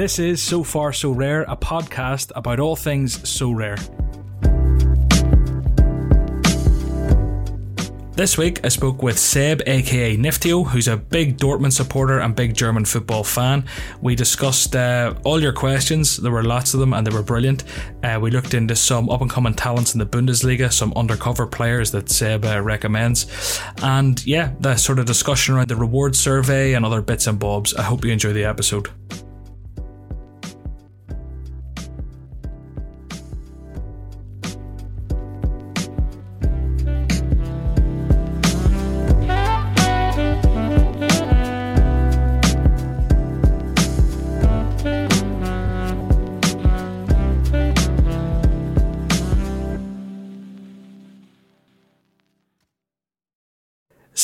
This is So Far So Rare, a podcast about all things Sorare. This week, I spoke with Seb, aka Niftio, who's a big Dortmund supporter and big German football fan. We discussed uh, all your questions, there were lots of them, and they were brilliant. Uh, we looked into some up and coming talents in the Bundesliga, some undercover players that Seb uh, recommends, and yeah, the sort of discussion around the reward survey and other bits and bobs. I hope you enjoy the episode.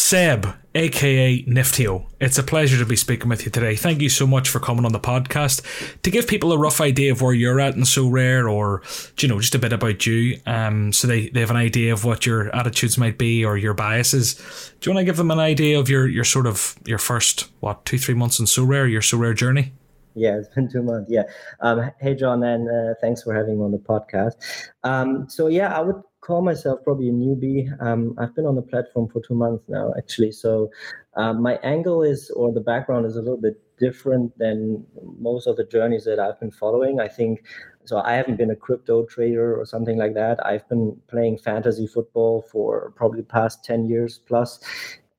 Seb, aka Niftio. It's a pleasure to be speaking with you today. Thank you so much for coming on the podcast. To give people a rough idea of where you're at in Sorare, or you know, just a bit about you, um, so they, they have an idea of what your attitudes might be or your biases. Do you want to give them an idea of your your sort of your first what two three months in Sorare, your Sorare journey? Yeah, it's been two months. Yeah. Um, hey, John, and uh, thanks for having me on the podcast. Um, so yeah, I would call myself probably a newbie. Um, I've been on the platform for two months now, actually. So um, my angle is, or the background is a little bit different than most of the journeys that I've been following. I think so. I haven't been a crypto trader or something like that. I've been playing fantasy football for probably past 10 years plus.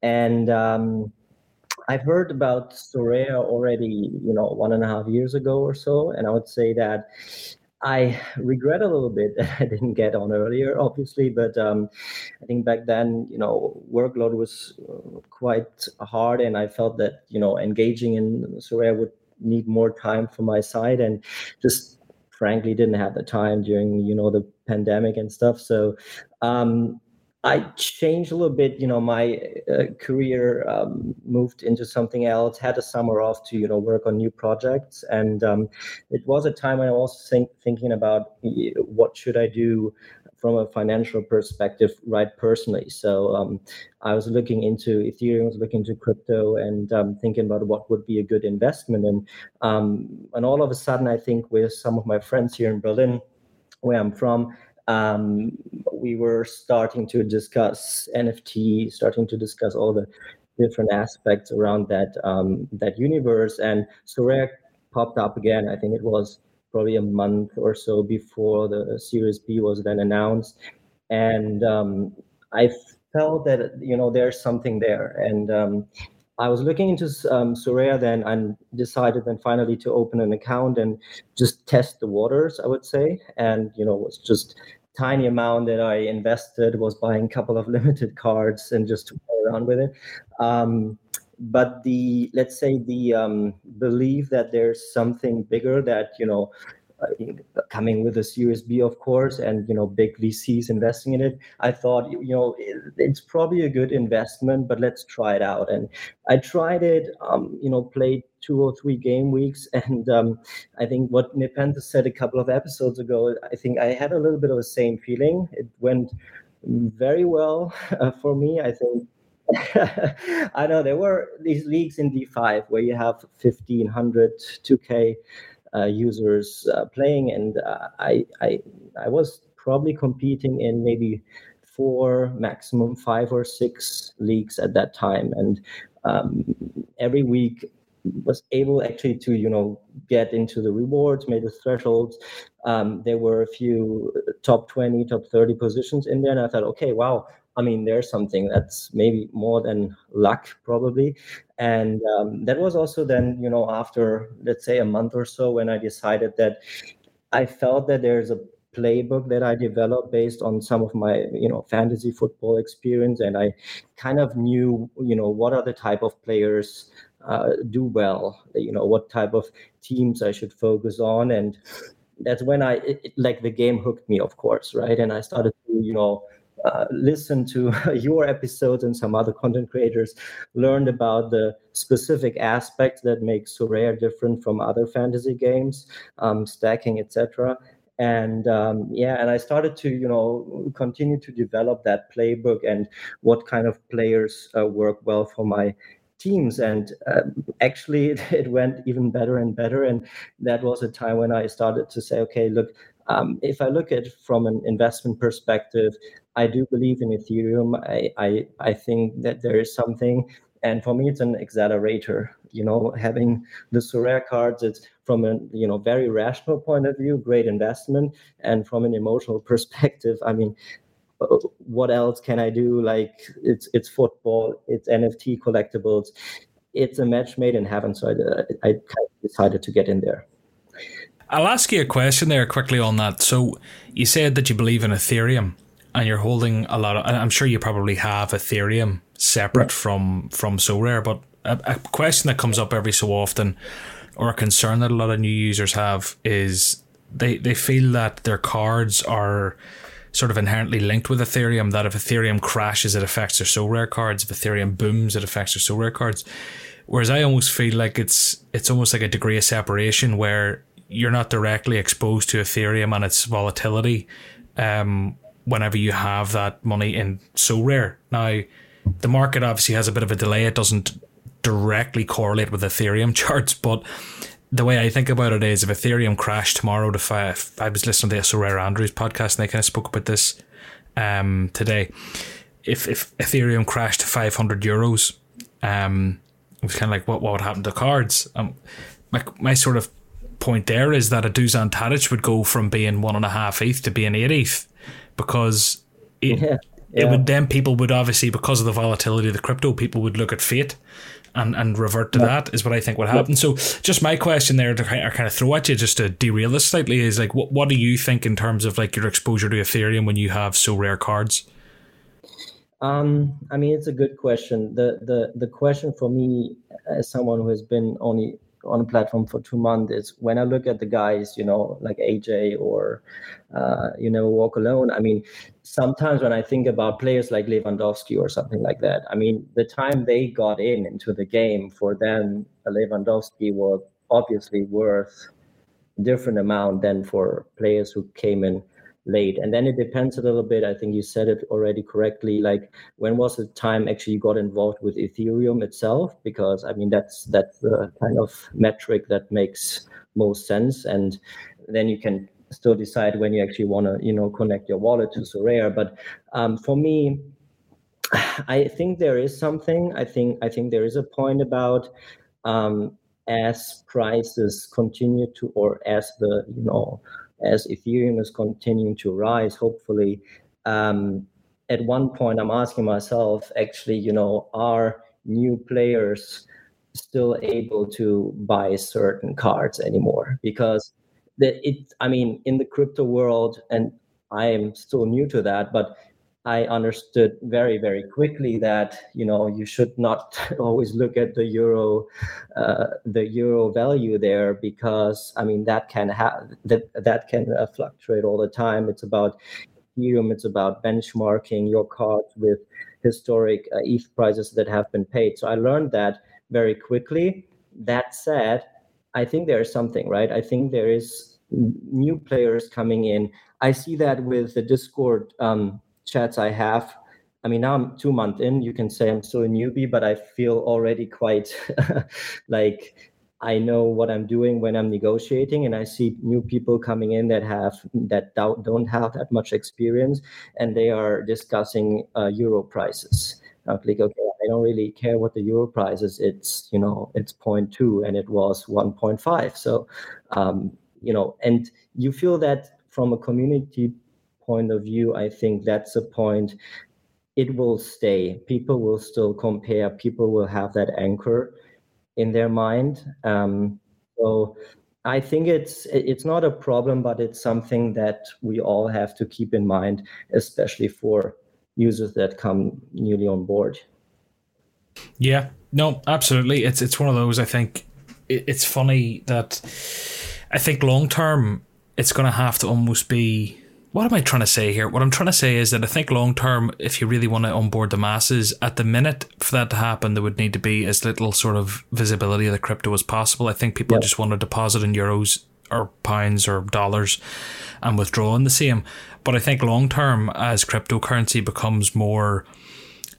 And, um, I've heard about Sorare already, you know, one and a half years ago or so, and I would say that I regret a little bit that I didn't get on earlier, obviously, but um, I think back then, you know, workload was uh, quite hard, and I felt that you know engaging in Sorare would need more time from my side, and just frankly didn't have the time during you know the pandemic and stuff. So um, I changed a little bit. You know, my uh, career um, moved into something else. Had a summer off to you know work on new projects, and um, it was a time when I was think, thinking about what should I do from a financial perspective, right? Personally, so um, I was looking into Ethereum, was looking into crypto, and um, thinking about what would be a good investment. And um, and all of a sudden, I think with some of my friends here in Berlin, where I'm from um, we were starting to discuss NFT, starting to discuss all the different aspects around that um, that universe. And Sorare popped up again. I think it was probably a month or so before the Series B was then announced, and um, I felt that you know there's something there, and um, I was looking into um, Sorare then and decided then finally to open an account and just test the waters, I would say. And, you know, was just tiny amount that I invested was buying a couple of limited cards and just to play around with it. Um, but the let's say the um, belief that there's something bigger that you know uh, coming with a Series B, of course, and you know big VCs investing in it. I thought you know it's probably a good investment, but let's try it out. And I tried it. Um, you know, played two or three game weeks, and um, I think what Nepenthe said a couple of episodes ago. I think I had a little bit of the same feeling. It went very well uh, for me. I think I know there were these leagues in D5 where you have 1500, 2K uh, users uh, playing, and uh, I, I I was probably competing in maybe four, maximum five or six leagues at that time, and um, every week was able actually to you know get into the rewards made the thresholds um, there were a few top 20 top 30 positions in there and i thought okay wow I mean, there's something that's maybe more than luck, probably. And um, that was also then, you know, after let's say a month or so, when I decided that I felt that there's a playbook that I developed based on some of my, you know, fantasy football experience, and I kind of knew, you know, what are the type of players uh, do well, you know, what type of teams I should focus on, and that's when I it, like the game hooked me, of course, right? And I started to, you know uh, listened to your episodes and some other content creators, learned about the specific aspects that make Sorare different from other fantasy games, um, stacking, etc. And um, yeah, and I started to you know continue to develop that playbook and what kind of players uh, work well for my teams and uh, actually it went even better and better and that was a time when i started to say okay look um, if i look at from an investment perspective i do believe in ethereum. I, I i think that there is something and for me it's an accelerator you know having the Sorare cards it's from a you know very rational point of view great investment and from an emotional perspective i mean what else can I do? Like it's it's football, it's NFT collectibles, it's a match made in heaven. So I, I decided to get in there. I'll ask you a question there quickly on that. So you said that you believe in Ethereum, and you're holding a lot of. I'm sure you probably have Ethereum separate yeah. from from Sorare, but a, a question that comes up every so often, or a concern that a lot of new users have, is they they feel that their cards are sort of inherently linked with Ethereum. That if Ethereum crashes, it affects their Sorare cards. If Ethereum booms, it affects their Sorare cards. Whereas I almost feel like it's it's almost like a degree of separation where you're not directly exposed to Ethereum and its volatility. Um, whenever you have that money in Sorare. Now, the market obviously has a bit of a delay. It doesn't directly correlate with Ethereum charts, but the way I think about it is if Ethereum crashed tomorrow to five, I was listening to the Sorare Andrews podcast and they kind of spoke about this um, today. If if Ethereum crashed to 500 euros, um, it was kind of like what, what would happen to cards? Um, my, my sort of point there is that a Dusan Tadic would go from being one and a half ETH to being eight ETH because it, yeah, yeah. it would then people would obviously because of the volatility of the crypto people would look at fiat and, and revert to yeah. that is what I think would happen. So just my question there to kind of, throw at you just to derail this slightly is like what what do you think in terms of like your exposure to Ethereum when you have Sorare cards? Um, I mean, it's a good question. The the the question for me, as someone who has been only on a platform for two months is when I look at the guys, you know, like AJ or uh, you know Walk Alone. I mean, sometimes when I think about players like Lewandowski or something like that, I mean, the time they got in into the game for them, Lewandowski was obviously worth a different amount than for players who came in late. And then it depends a little bit. I think you said it already correctly. Like when was the time actually you got involved with ethereum itself? Because i mean that's that's the kind of metric that makes most sense. And then you can still decide when you actually want to you know connect your wallet to sorare. But um, for me i think there is something. I think i think there is a point about um, as prices continue to or as the you know as Ethereum is continuing to rise, hopefully, um, at one point I'm asking myself, actually, you know, are new players still able to buy certain cards anymore? Because the, it, I mean, in the crypto world, and I am still new to that, but I understood very, very quickly that you know you should not always look at the euro, uh, the euro value there because I mean that can have that that can uh, fluctuate all the time. It's about Ethereum. It's about benchmarking your cards with historic uh, ETH prices that have been paid. So I learned that very quickly. That said, I think there is something right. I think there is new players coming in. I see that with the Discord. Um, chats I have. I mean, now I'm two months in. You can say I'm still a newbie, but I feel already quite like I know what I'm doing when I'm negotiating, and I see new people coming in that have that don't have that much experience, and they are discussing uh, euro prices. I'm like, okay, I don't really care what the euro price is. It's you know, it's 0.2, and it was 1.5. So, um, you know, and you feel that from a community point of view, I think that's a point. It will stay. People will still compare. People will have that anchor in their mind. Um, so I think it's it's not a problem, but it's something that we all have to keep in mind, especially for users that come newly on board. Yeah, no, absolutely. It's it's one of those. I think it's funny that I think long term it's going to have to almost be what am I trying to say here? What I'm trying to say is that I think long term, if you really want to onboard the masses, at the minute for that to happen, there would need to be as little sort of visibility of the crypto as possible. I think people yep. just want to deposit in euros or pounds or dollars and withdraw in the same. But I think long term, as cryptocurrency becomes more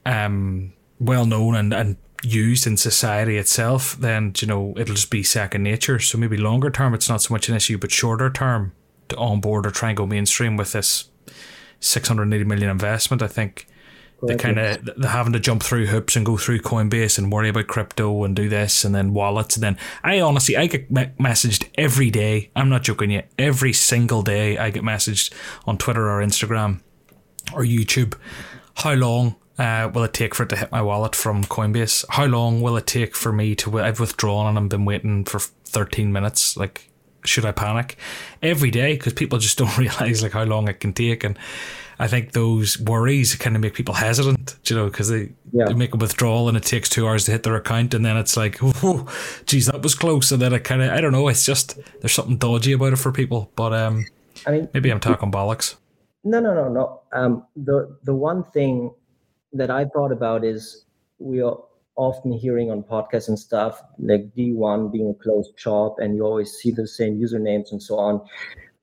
um, well known and, and used in society itself, then you know it'll just be second nature. So maybe longer term, it's not so much an issue, but shorter term, to onboard or try and go mainstream with this 680 million investment, I think they kind of they're having to jump through hoops and go through Coinbase and worry about crypto and do this and then wallets and then I honestly I get me- messaged every day. I'm not joking you. Every single day I get messaged on Twitter or Instagram or YouTube. How long uh, will it take for it to hit my wallet from Coinbase? How long will it take for me to? I've withdrawn and I've been waiting for 13 minutes. Like, should I panic every day? Because people just don't realize like how long it can take and I think those worries kind of make people hesitant, you know, because they, yeah. they make a withdrawal and it takes two hours to hit their account, and then it's like, oh, geez, that was close, and then it kind of, I don't know, it's just there's something dodgy about it for people, but um, I mean, maybe I'm talking bollocks. No, no, no, no. Um, the the one thing that I thought about is we are often hearing on podcasts and stuff like D1 being a closed shop, and you always see the same usernames and so on.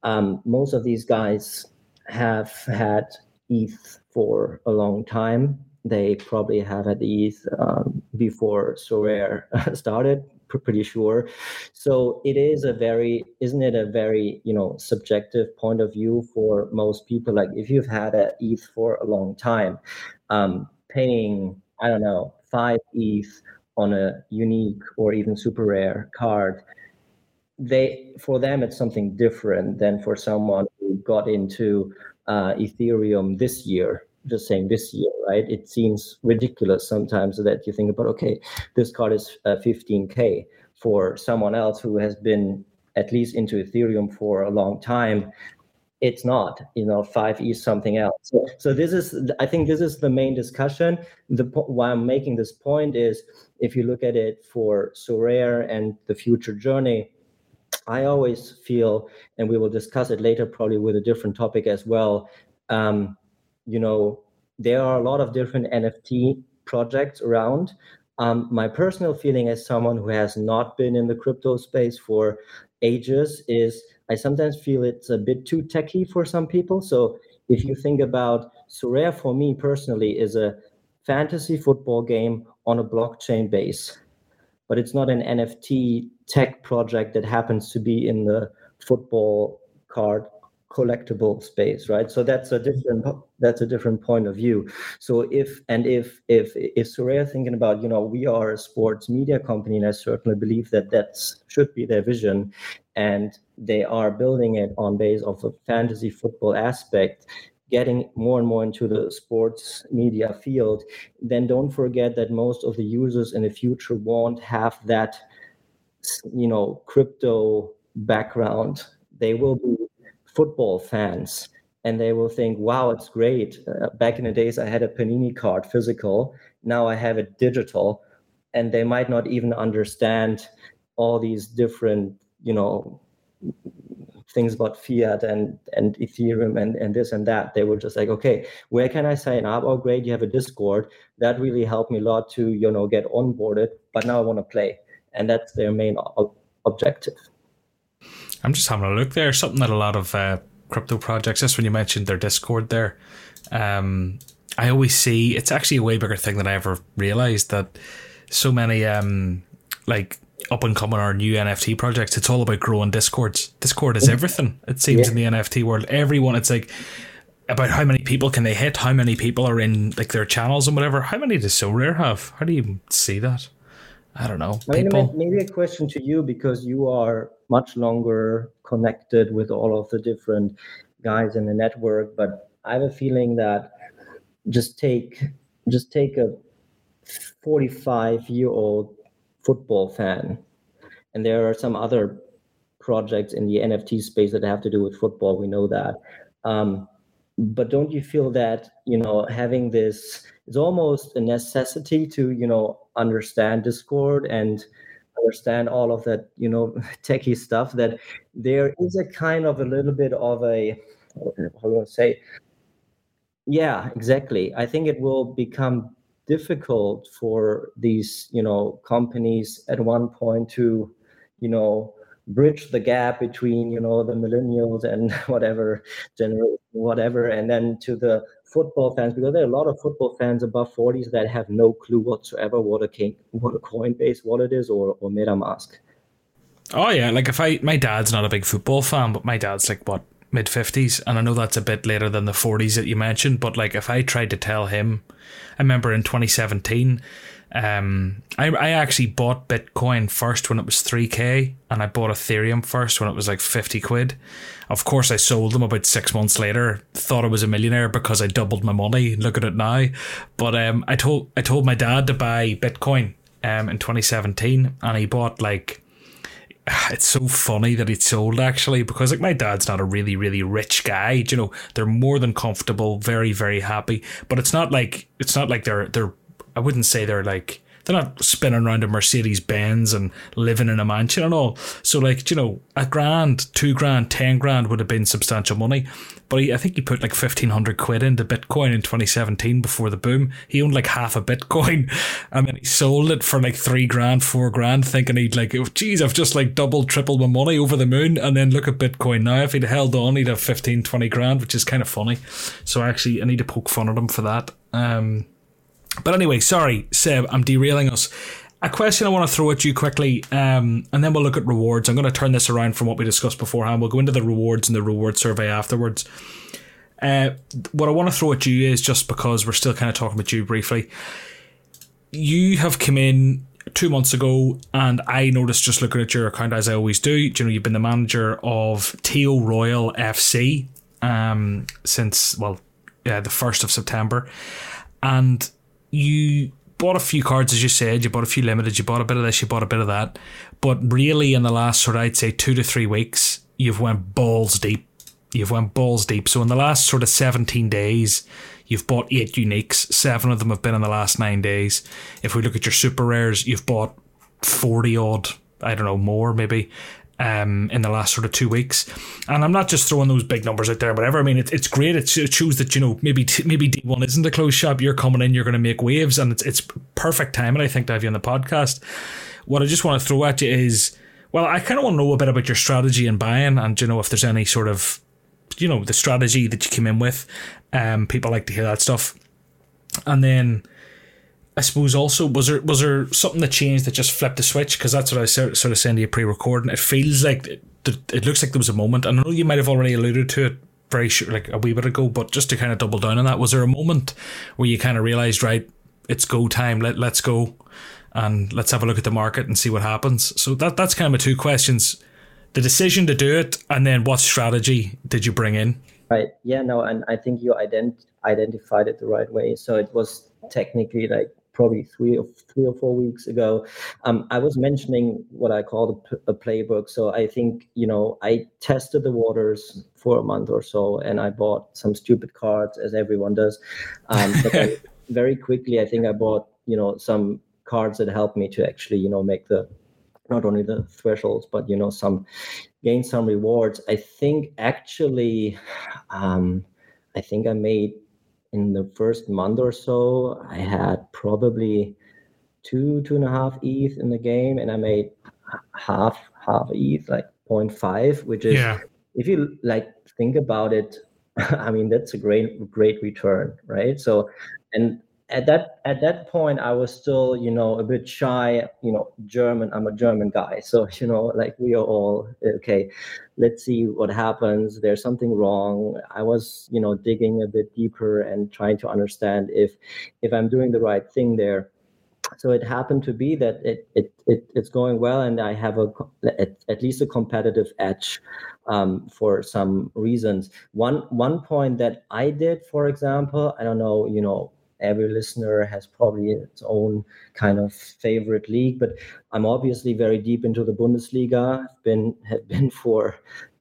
Um, most of these guys have had ETH for a long time. They probably have had ETH um, before Sorare started, pretty sure. So it is a very, isn't it a very, you know, subjective point of view for most people? Like if you've had a ETH for a long time, um, paying, I don't know, five ETH on a unique or even super rare card they for them it's something different than for someone who got into uh, ethereum this year just saying this year right? It seems ridiculous sometimes that you think about okay this card is uh, 15k for someone else who has been at least into ethereum for a long time it's not you know 5e is something else so, so this is i think this is the main discussion the why i'm making this point is if you look at it for sorare and the future journey I always feel, and we will discuss it later, probably with a different topic as well. Um, you know, there are a lot of different NFT projects around. Um, my personal feeling as someone who has not been in the crypto space for ages is I sometimes feel it's a bit too techy for some people. So if you think about Sorare for me personally is a fantasy football game on a blockchain base, but it's not an NFT tech project that happens to be in the football card collectible space right? So that's a different that's a different point of view. So if and if if if Sorare thinking about you know we are a sports media company and i certainly believe that that should be their vision and they are building it on base of a fantasy football aspect getting more and more into the sports media field then don't forget that most of the users in the future won't have that you know crypto background. They will be football fans and they will think wow it's great. Uh, back in the days i had a panini card physical. Now i have it digital. And they might not even understand all these different you know things about fiat and and ethereum and and this and that. They were just like okay where can i sign up? Oh great you have a discord. That really helped me a lot to you know get onboarded but now i want to play. And that's their main ob- objective. I'm just having a look there. Something that a lot of uh, crypto projects, just when you mentioned their Discord there, um, I always see it's actually a way bigger thing than I ever realized that so many um, like up and coming or new NFT projects. It's all about growing Discords. Discord is everything. It seems yeah. in the NFT world. Everyone, it's like about how many people can they hit, how many people are in like their channels and whatever. How many does Sorare have? How do you see that? I don't know. I mean, maybe a question to you because you are much longer connected with all of the different guys in the network. But I have a feeling that just take just take a 45 year old football fan, and there are some other projects in the NFT space that have to do with football. We know that. Um, but don't you feel that you know having this is almost a necessity to you know understand discord and understand all of that you know techie stuff that there is a kind of a little bit of a how do i say? Yeah exactly. I think it will become difficult for these you know companies at one point to you know bridge the gap between you know the millennials and whatever generation whatever and then to the football fans because there are a lot of football fans above 40s that have no clue whatsoever what a what a Coinbase wallet is or or MetaMask. Oh yeah, like if I my dad's not a big football fan, but my dad's like what mid fifties, and I know that's a bit later than the forties that you mentioned. But like if I tried to tell him, I remember in 2017 um, I, I actually bought Bitcoin first when it was 3k, and I bought Ethereum first when it was like 50 quid. Of course, I sold them about six months later. Thought I was a millionaire because I doubled my money. Look at it now. But um, I told I told my dad to buy Bitcoin um, in 2017, and he bought like it's so funny that it's sold actually because like my dad's not a really really rich guy you know they're more than comfortable very very happy but it's not like it's not like they're they're I wouldn't say they're like they're not spinning around a Mercedes Benz and living in a mansion and all. So like you know, a grand, two grand, ten grand would have been substantial money. But he, I think he put like fifteen hundred quid into Bitcoin in 2017 before the boom. He owned like half a Bitcoin, and then he sold it for like three grand, four grand, thinking he'd like, oh, geez, I've just like doubled, tripled my money over the moon. And then look at Bitcoin now. If he'd held on, he'd have 15, 20 grand, which is kind of funny. So actually, I need to poke fun at him for that. Um, but anyway, sorry, Seb, I'm derailing us. A question I want to throw at you quickly, um, and then we'll look at rewards. I'm going to turn this around from what we discussed beforehand. We'll go into the rewards and the reward survey afterwards. Uh, what I want to throw at you is just because we're still kind of talking about you briefly. You have come in two months ago, and I noticed just looking at your account as I always do. You know, you've been the manager of Teal Royal FC um, since well, yeah, the first of September, and you bought a few cards, as you said, you bought a few limited, you bought a bit of this, you bought a bit of that. But really, in the last sort of, I'd say two to three weeks, you've went balls deep. You've went balls deep. So in the last sort of 17 days, you've bought eight uniques. Seven of them have been in the last nine days. If we look at your super rares, you've bought 40 odd, I don't know, more maybe um, in the last sort of two weeks. And I'm not just throwing those big numbers out there, whatever. I mean, it, it's great. It, shows that, you know, maybe maybe D1 isn't a closed shop. You're coming in, you're going to make waves, and it's, it's perfect timing, I think, to have you on the podcast. What I just want to throw at you is, well, I kind of want to know a bit about your strategy in buying and, you know, if there's any sort of, you know, the strategy that you came in with. Um, people like to hear that stuff. And then I suppose also was there was there something that changed that just flipped the switch because that's what I sort of saying to you pre-recording. It feels like it, it looks like there was a moment. And I know you might have already alluded to it very sure like a wee bit ago, but just to kind of double down on that, was there a moment where you kind of realized right, it's go time. Let let's go and let's have a look at the market and see what happens. So that that's kind of two questions: the decision to do it, and then what strategy did you bring in? Right. Yeah. No. And I think you ident- identified it the right way. So it was technically like probably three or three or four weeks ago. Um, I was mentioning what I call a, playbook. So I think you know I tested the waters for a month or so, and I bought some stupid cards as everyone does. Um, but then very quickly, I think I bought you know some cards that helped me to actually you know make the not only the thresholds but you know some gain some rewards. I think actually. Um, I think I made in the first month or so, I had probably two, two and a half ETH in the game, and I made half, half ETH, like 0.5, which is, yeah. if you like think about it, I mean, that's a great, great return, right? So, and at that at that point i was still you know a bit shy you know german i'm a german guy. So you know like we are all okay let's see what happens. There's something wrong. I was you know digging a bit deeper and trying to understand if if i'm doing the right thing there. So it happened to be that it, it, it it's going well and i have a at, at least a competitive edge um, for some reasons. One one point that i did for example i don't know you know every listener has probably its own kind of favorite league but i'm obviously very deep into the bundesliga i've been have been for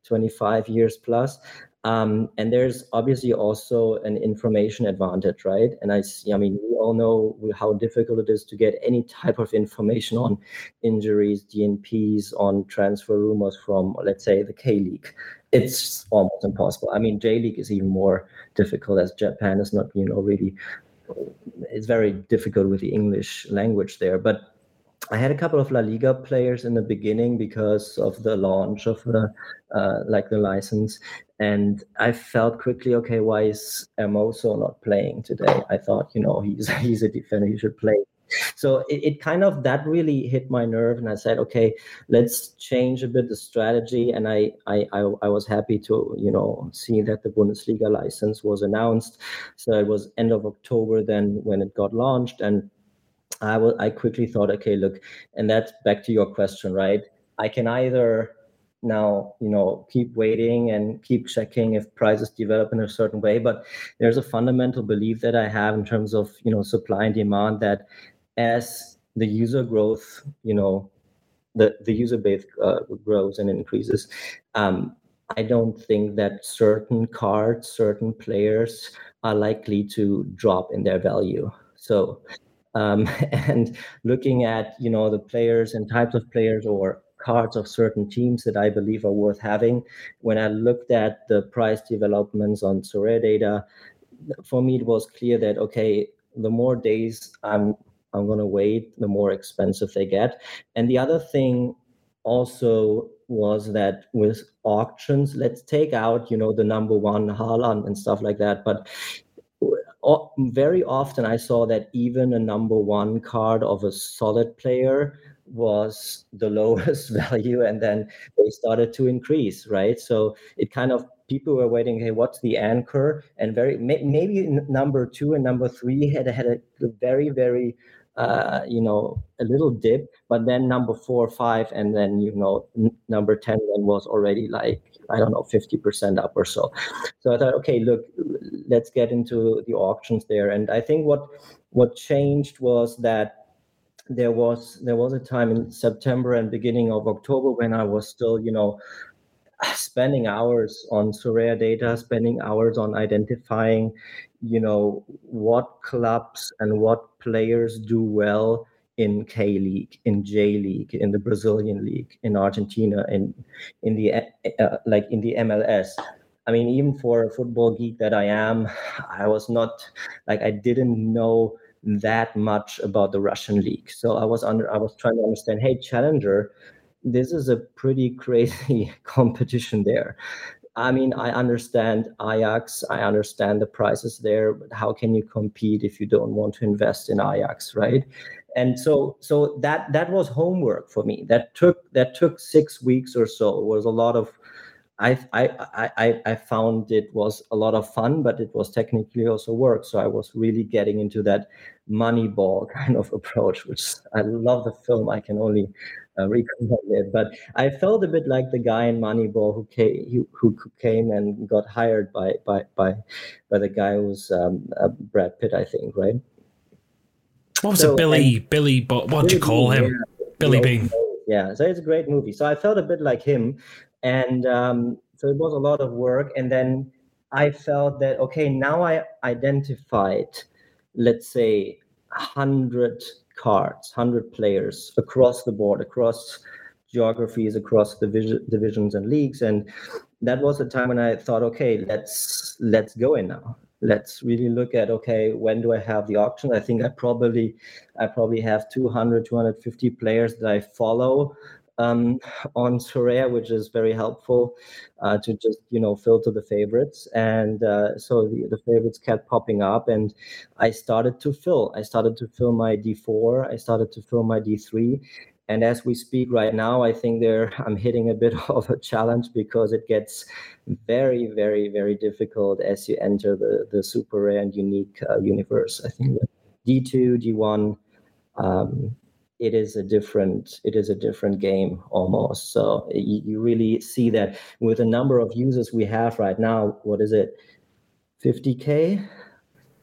25 years plus um, and there's obviously also an information advantage, right? And I, see, I mean, we all know how difficult it is to get any type of information on injuries, DNPs, on transfer rumors from, let's say, the K League. It's almost impossible. I mean, J League is even more difficult as Japan is not, you know, really it's very difficult with the English language there. But I had a couple of La Liga players in the beginning because of the launch of the uh, like the license, and I felt quickly, okay, why is Hermoso not playing today? I thought, you know, he's he's a defender, he should play. So it, it kind of that really hit my nerve, and I said, okay, let's change a bit the strategy. And I I I, I was happy to you know see that the Bundesliga license was announced. So it was end of October then when it got launched, and I will I quickly thought, okay, look, and that's back to your question, right? I can either now you know keep waiting and keep checking if prices develop in a certain way but there's a fundamental belief that i have in terms of you know supply and demand that as the user growth you know the the user base uh, grows and increases um, i don't think that certain cards certain players are likely to drop in their value so um, and looking at you know the players and types of players or cards of certain teams that I believe are worth having. When I looked at the price developments on Sorare data, for me it was clear that okay, the more days I'm I'm gonna wait, the more expensive they get. And the other thing also was that with auctions, let's take out you know the number one Haaland and stuff like that, but very often I saw that even a number one card of a solid player was the lowest value and then they started to increase right so it kind of people were waiting hey what's the anchor and very maybe number two and number three had had a very very uh, you know a little dip but then number four five and then you know n- number 10 then was already like I don't know, 50% up or so. So I thought, okay, look, let's get into the auctions there. And I think what what changed was that there was there was a time in September and beginning of October when I was still, you know, spending hours on Sorare data, spending hours on identifying, you know, what clubs and what players do well in K League, in J League, in the Brazilian League, in Argentina, in in the uh, like in the MLS. I mean, even for a football geek that I am, I was not like I didn't know that much about the Russian league. So I was under I was trying to understand. Hey, Challenger, this is a pretty crazy competition there. I mean, I understand Ajax, I understand the prices there, but how can you compete if you don't want to invest in Ajax, right? and so so that that was homework for me that took that took six weeks or so it was a lot of I, I i i found it was a lot of fun but it was technically also work so i was really getting into that moneyball kind of approach which i love the film i can only uh, recommend it but i felt a bit like the guy in moneyball who came who, who came and got hired by by by by the guy who's um, uh, brad pitt i think right what was so, it, Billy? Billy, but what do you call him? Yeah, Billy Beane. Yeah, so it's a great movie. So I felt a bit like him, and um, so it was a lot of work. And then I felt that okay, now I identified, let's say, hundred cards, hundred players across the board, across geographies, across division, divisions and leagues, and that was the time when I thought, okay, let's let's go in now. Let's really look at okay when do i have the auction? I think i probably i probably have 200 250 players that i follow um, on Sorare, which is very helpful uh, to just you know filter the favorites. And uh, so the, the favorites kept popping up, and I started to fill. I started to fill my D4. I started to fill my D3, and as we speak right now, I think there I'm hitting a bit of a challenge because it gets very, very, very difficult as you enter the the super rare and unique uh, universe. I think D2, D1, um, it is a different it is a different game almost. So you, you really see that with the number of users we have right now. What is it? 50k?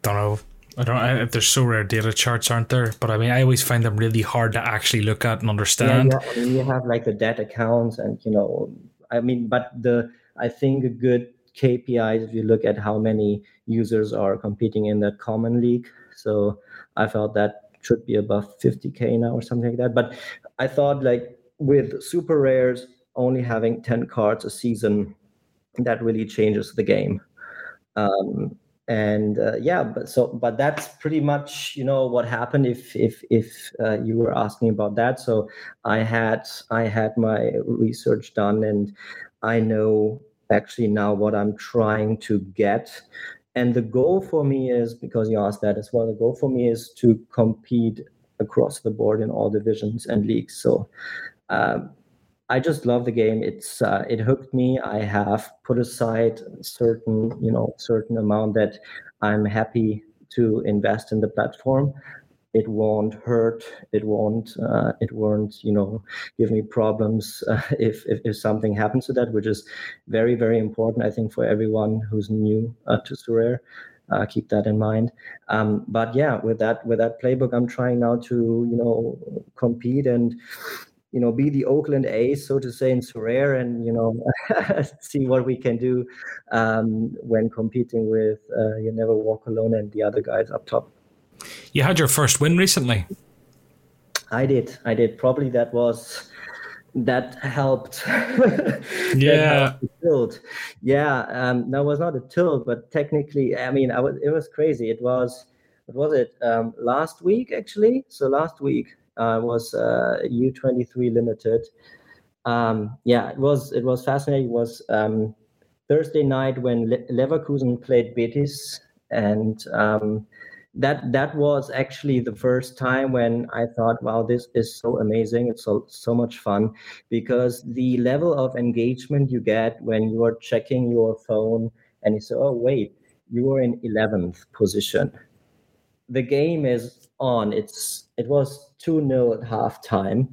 Don't know. I don't know if there's Sorare data charts, aren't there? But I mean, I always find them really hard to actually look at and understand. Yeah, yeah. you have like the debt accounts, and you know, I mean, but the I think a good KPI if you look at how many users are competing in that common league. So I felt that should be above 50k now or something like that. But I thought like with super rares only having 10 cards a season, that really changes the game. Um, and uh, yeah but so but that's pretty much you know what happened if if if uh, you were asking about that so i had i had my research done and i know actually now what i'm trying to get and the goal for me is because you asked that as well the goal for me is to compete across the board in all divisions and leagues so um, I just love the game. It's uh, it hooked me. I have put aside certain you know certain amount that I'm happy to invest in the platform. It won't hurt. It won't. Uh, it won't. You know, give me problems uh, if, if, if something happens to that, which is very very important. I think for everyone who's new uh, to Sorare. Uh, keep that in mind. Um, but yeah, with that with that playbook, I'm trying now to you know compete and you know, be the Oakland A's, so to say, in Sorare, and you know, see what we can do um, when competing with uh, You Never Walk Alone and the other guys up top. You had your first win recently. I did. I did. Probably that was that helped. yeah. that tilt. Yeah. Um, that was not a tilt, but technically, I mean, I was. It was crazy. It was. What was it? Um, last week, actually. So last week, uh, was U23 uh, Limited. Um, yeah, it was it was fascinating. It was um, Thursday night when Le- Leverkusen played Betis, and um, that that was actually the first time when I thought, "Wow, this is so amazing! It's so so much fun," because the level of engagement you get when you are checking your phone and you say, "Oh, wait, you are in 11th position." The game is on. It's it was two 0 at halftime,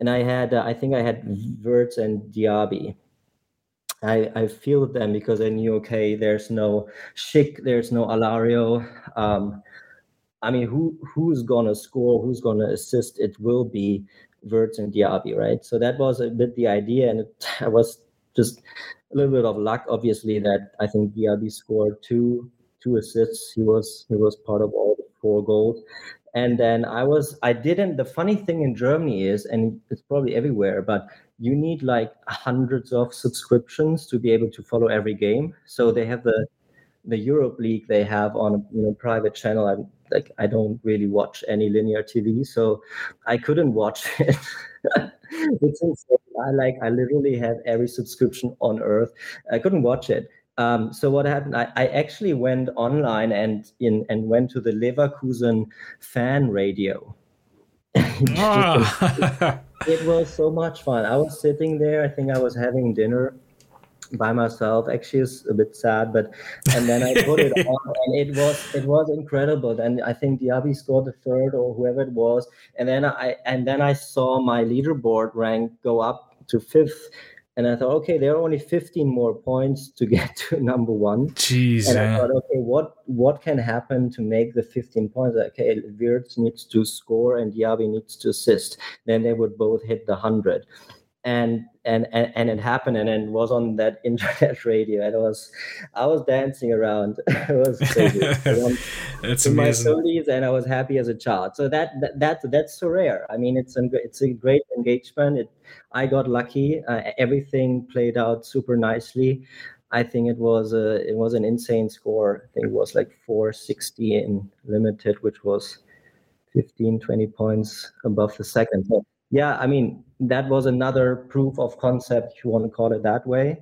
and I had uh, I think I had Wirtz and Diaby. I, I feel them because I knew okay, there's no Schick, there's no Alario. Um, I mean, who who's gonna score? Who's gonna assist? It will be Wirtz and Diaby, right? So that was a bit the idea, and it was just a little bit of luck, obviously, that I think Diaby scored two two assists. He was he was part of all the four goals, and then i was i didn't the funny thing in germany is and it's probably everywhere but you need like hundreds of subscriptions to be able to follow every game so they have the the europe league they have on a you know private channel i like i don't really watch any linear tv so i couldn't watch it it's insane i like i literally have every subscription on earth i couldn't watch it um, so what happened? I, I, actually went online and in and went to the Leverkusen fan radio. ah. it was so much fun. I was sitting there. I think I was having dinner by myself. Actually, it's a bit sad, but and then I put it on, and it was it was incredible. And I think Diaby scored the third or whoever it was, and then I and then I saw my leaderboard rank go up to fifth and I thought, okay, there are only 15 more points to get to number one. Jeez. And I eh? thought, okay, what what can happen to make the 15 points? Okay, Wirtz needs to score and Diaby needs to assist. Then they would both hit the 100 and and and, and it happened and it was on that internet radio and it was i was dancing around. It was crazy. It's in amazing. my 30s and i was happy as a child. So that, that that's that's Sorare. I mean it's a it's a great engagement. It i got lucky. Uh, everything played out super nicely. I think it was a it was an insane score. I think it was like 460 in limited, which was 15, 20 points above the second. So yeah, I mean, that was another proof of concept, if you want to call it that way.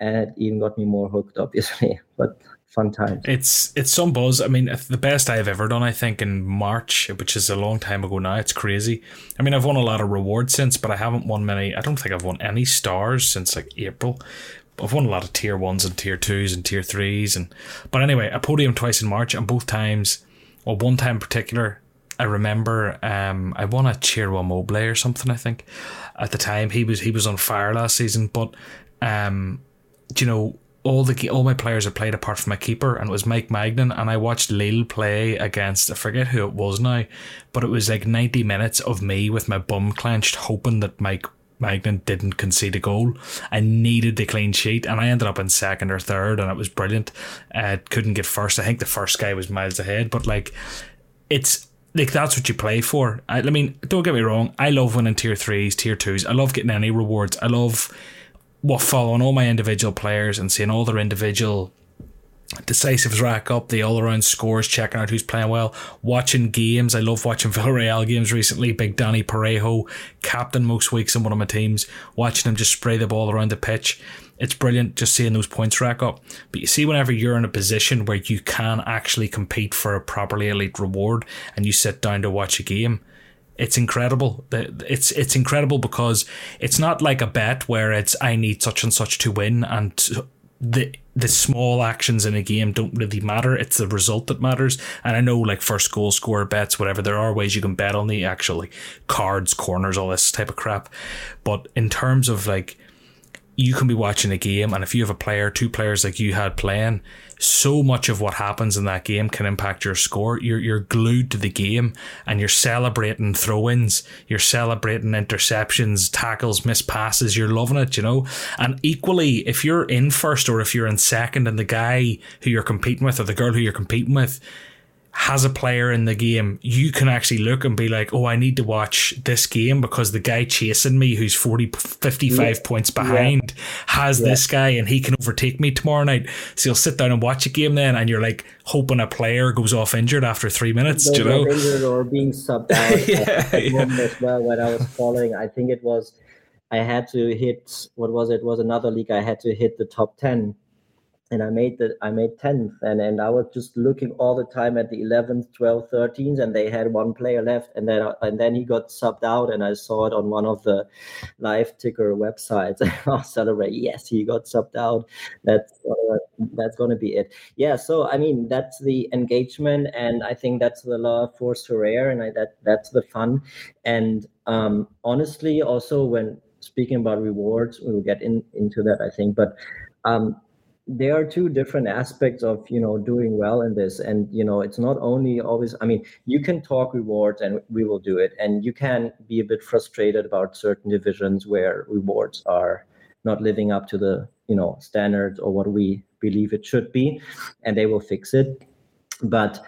And it even got me more hooked, obviously. But fun times. It's it's some buzz. I mean, the best I've ever done, I think, in March, which is a long time ago now. It's crazy. I mean, I've won a lot of rewards since, but I haven't won many. I don't think I've won any stars since like April. I've won a lot of tier ones and tier twos and tier threes, and but anyway, a podium twice in March, and both times, or one time in particular, I remember um, I won a Chirwa Mobley or something. I think at the time he was he was on fire last season, but um, you know all the all my players had played apart from my keeper, and it was Mike Maignan. And I watched Lille play against I forget who it was now, but it was like ninety minutes of me with my bum clenched, hoping that Mike Maignan didn't concede a goal. I needed the clean sheet, and I ended up in second or third, and it was brilliant. Uh, couldn't get first. I think the first guy was miles ahead, but like, it's like that's what you play for. I, I, mean, don't get me wrong. I love winning tier threes, tier twos. I love getting any rewards. I love what following all my individual players and seeing all their individual decisives rack up, the all around scores, checking out who's playing well, watching games. I love watching Villarreal games recently. Big Dani Parejo, captain most weeks in one of my teams, watching him just spray the ball around the pitch. It's brilliant just seeing those points rack up. But you see, whenever you're in a position where you can actually compete for a properly elite reward and you sit down to watch a game, it's incredible. It's it's incredible because it's not like a bet where it's I need such and such to win and the the small actions in a game don't really matter. It's the result that matters. And I know like first goal score bets, whatever, there are ways you can bet on the actually cards, corners, all this type of crap. But in terms of like you can be watching a game and if you have a player, two players like you had playing, so much of what happens in that game can impact your score. You're you're glued to the game and you're celebrating throw-ins, you're celebrating interceptions, tackles, missed passes, you're loving it, you know? And equally, if you're in first or if you're in second and the guy who you're competing with or the girl who you're competing with has a player in the game, you can actually look and be like, oh, I need to watch this game because the guy chasing me, who's 40, 55 yeah. points behind, yeah. has yeah. this guy and he can overtake me tomorrow night. So you'll sit down and watch a game then and you're like hoping a player goes off injured after three minutes, you know? Injured or being subbed out yeah, yeah. as well when I was following. I think it was, I had to hit, what was it? it was another league. I had to hit the top 10 and I made the I made 10th and and I was just looking all the time at the 11th 12th 13th and they had one player left and then and then he got subbed out and I saw it on one of the live ticker websites. I celebrate. Yes he got subbed out. That's uh, that's going to be it. Yeah so I mean that's the engagement and I think that's the love for Sorare and I, that that's the fun. And um, honestly also when speaking about rewards we'll get in into that I think but um, there are two different aspects of you know doing well in this. And you know it's not only always i mean you can talk rewards and we will do it. And you can be a bit frustrated about certain divisions where rewards are not living up to the you know standards or what we believe it should be and they will fix it. But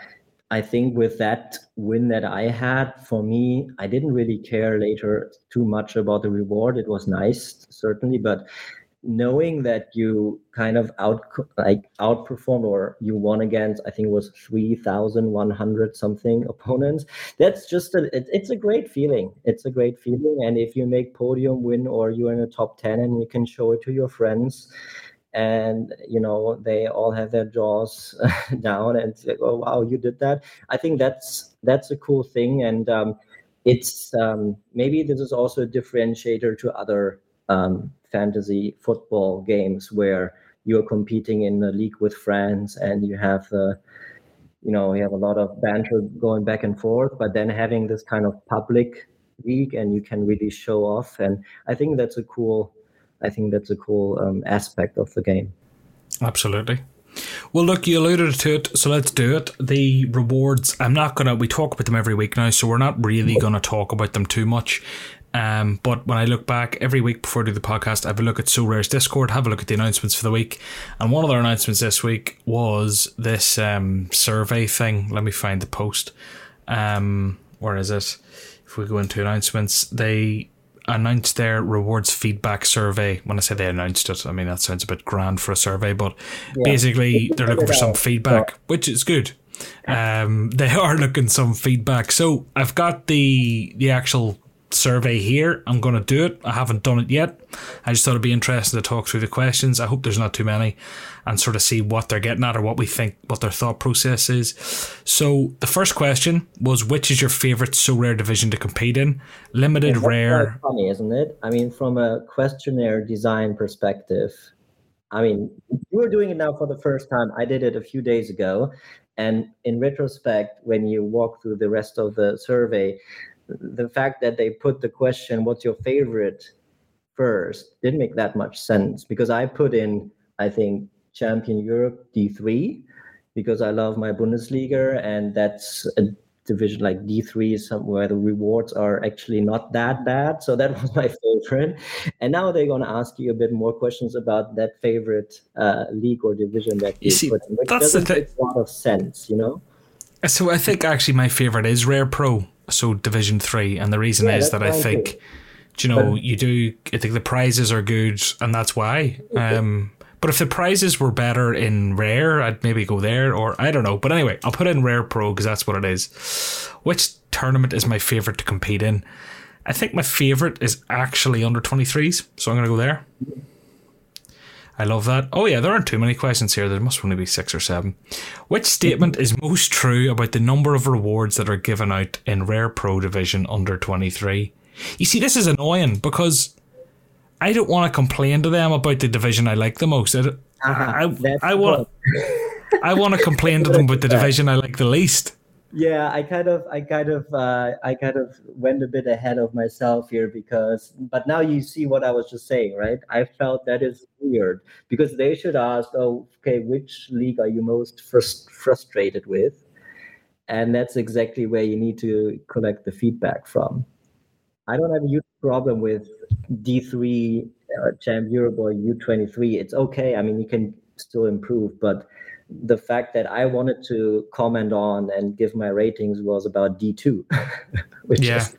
i think with that win that i had for me i didn't really care later too much about the reward. It was nice certainly but knowing that you kind of out like outperformed or you won against i think it was 3100 something opponents that's just a it, it's a great feeling. It's a great feeling. And if you make podium win or you're in the top 10 and you can show it to your friends and you know they all have their jaws down and say oh wow you did that. I think that's that's a cool thing. And um, it's um, maybe this is also a differentiator to other um, fantasy football games where you're competing in a league with friends and you have uh, you know you have a lot of banter going back and forth but then having this kind of public league and you can really show off and i think that's a cool i think that's a cool um, aspect of the game absolutely well, look, you alluded to it, so let's do it. The rewards, I'm not going to, we talk about them every week now, so we're not really going to talk about them too much. Um, but when I look back every week before I do the podcast, I have a look at Sorare's Discord, have a look at the announcements for the week. And one of their announcements this week was this um, survey thing. Let me find the post. Um, where is it? If we go into announcements, they announced their rewards feedback survey. When I say they announced it, I mean that sounds a bit grand for a survey, but yeah. basically they're looking for some feedback, which is good. Um, they are looking some feedback. So I've got the the actual survey here. I'm going to do it. I haven't done it yet. I just thought it'd be interesting to talk through the questions. I hope there's not too many and sort of see what they're getting at or what we think, what their thought process is. So the first question was, which is your favorite Sorare division to compete in? Limited, rare. Funny, isn't it? I mean, from a questionnaire design perspective, I mean, you are doing it now for the first time. I did it a few days ago. And in retrospect, when you walk through the rest of the survey, the fact that they put the question, what's your favorite first, didn't make that much sense because I put in, I think, Champion Europe D3 because I love my Bundesliga and that's a division like D3 somewhere the rewards are actually not that bad. So that was my favorite. And now they're going to ask you a bit more questions about that favorite uh, league or division that you, you see, put in, which doesn't make a lot of sense, you know? So I think actually my favorite is Rare Pro so Division Three, and the reason yeah, is that I think, you know, you do. I think the prizes are good, and that's why. Um, But if the prizes were better in rare, I'd maybe go there, or I don't know. But anyway, I'll put in rare pro because that's what it is. Which tournament is my favorite to compete in? I think my favorite is actually under 23s, so I'm going to go there. I love that. Oh, yeah, there aren't too many questions here. There must only be six or seven. Which statement is most true about the number of rewards that are given out in Rare Pro Division under 23? You see, this is annoying because I don't want to complain to them about the division I like the most. I, uh-huh, I, I want, I want to complain to them about the division I like the least yeah i kind of i kind of uh, i kind of went a bit ahead of myself here because but now you see what i was just saying right? I felt that is weird because they should ask oh okay which league are you most frust- frustrated with? And that's exactly where you need to collect the feedback from. I don't have a huge problem with d3 uh, champ europe or u23 it's okay. I mean you can still improve but the fact that I wanted to comment on and give my ratings was about D2, which yeah. is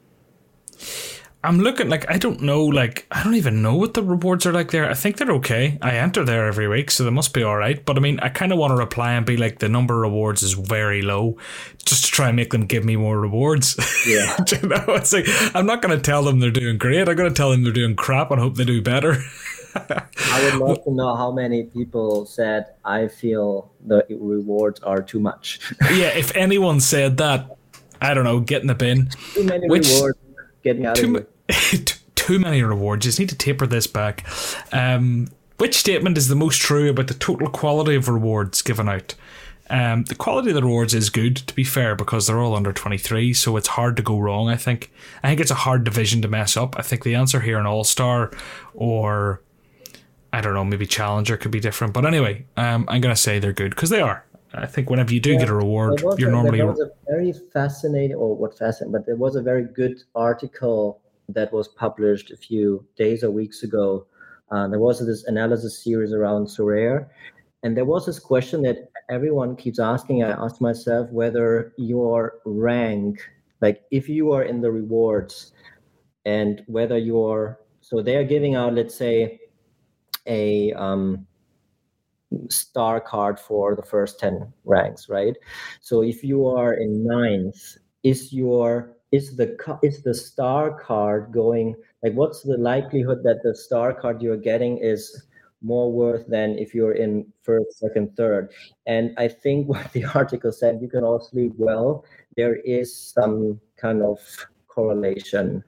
I'm looking like I don't know like I don't even know what the rewards are like there. I think they're okay. I enter there every week, so they must be all right. But I mean, I kind of want to reply and be like, the number of rewards is very low, just to try and make them give me more rewards. Yeah, you know, it's like I'm not going to tell them they're doing great. I'm going to tell them they're doing crap and hope they do better. I would love to know how many people said, I feel the rewards are too much. yeah, if anyone said that, I don't know, get in the bin. Too many Which, rewards. Out too, too many rewards. You just need to taper this back. Um, which statement is the most true about the total quality of rewards given out? Um, the quality of the rewards is good, to be fair, because they're all under 23, so it's hard to go wrong, I think. I think it's a hard division to mess up. I think the answer here in All Star or I don't know, maybe Challenger could be different. But anyway, um, I'm going to say they're good because they are. I think whenever you do yeah, get a reward, you're a, normally. There was a very fascinating, or what fascinating, but there was a very good article that was published a few days or weeks ago. Uh, there was this analysis series around Sorare, and there was this question that everyone keeps asking. I asked myself whether your rank, like if you are in the rewards, and whether you're so they are giving out, let's say, a um, star card for the first 10 ranks right? So if you are in ninth is your is the is the star card going like what's the likelihood that the star card you're getting is more worth than if you're in first second third? And i think what the article said you can all sleep well. There is some kind of correlation.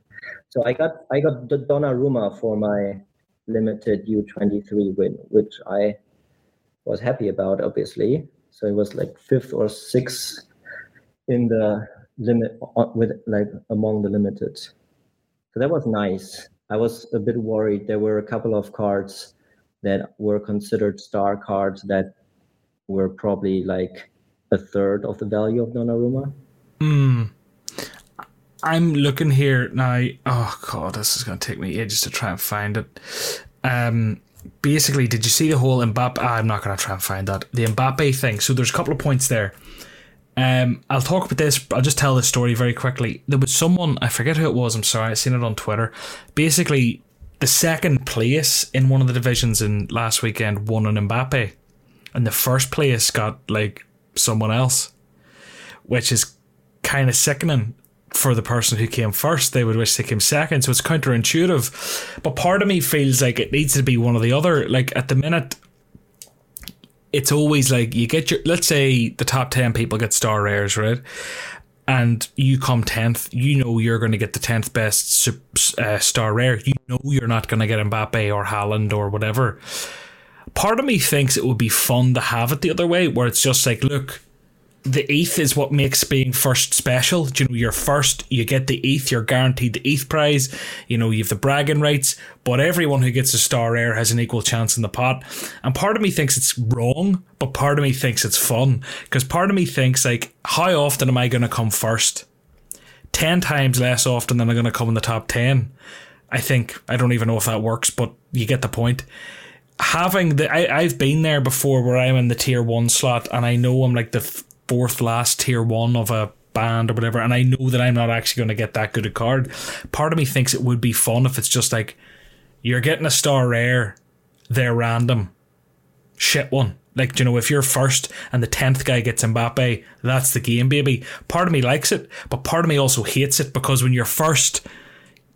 So i got i got the donnarumma for my limited U23 win, which I was happy about, obviously. So it was like fifth or sixth in the limit with like among the limited. So that was nice. I was a bit worried. There were a couple of cards that were considered star cards that were probably like a third of the value of Donnarumma. Hmm. I'm looking here now. Oh god, this is going to take me ages to try and find it. Um, basically, did you see the whole Mbappe? Ah, I'm not going to try and find that the Mbappe thing. So there's a couple of points there. Um, I'll talk about this. I'll just tell the story very quickly. There was someone I forget who it was. I'm sorry. I seen it on Twitter. Basically, the second place in one of the divisions in last weekend won an Mbappe, and the first place got like someone else, which is kind of sickening for the person who came first, they would wish they came second. So it's counterintuitive. But part of me feels like it needs to be one or the other. Like at the minute, it's always like you get your, let's say the top 10 people get star rares, right? And you come 10th, you know you're going to get the 10th best uh, star rare. You know you're not going to get Mbappe or Haaland or whatever. Part of me thinks it would be fun to have it the other way, where it's just like, look, the ETH is what makes being first special. You know, you're first, you get the ETH, you're guaranteed the ETH prize. You know, you have the bragging rights, but everyone who gets a star rare has an equal chance in the pot. And part of me thinks it's wrong, but part of me thinks it's fun. Because part of me thinks, like, how often am I going to come first? 10 times less often than I'm going to come in the top 10. I think, I don't even know if that works, but you get the point having the I, I've been there before where I'm in the tier one slot and I know I'm like the fourth last tier one of a band or whatever, and I know that I'm not actually going to get that good a card. Part of me thinks it would be fun if it's just like you're getting a star rare, they're random. shit one. Like, you know, if you're first and the 10th guy gets Mbappe, that's the game, baby. Part of me likes it, but part of me also hates it because when you're first,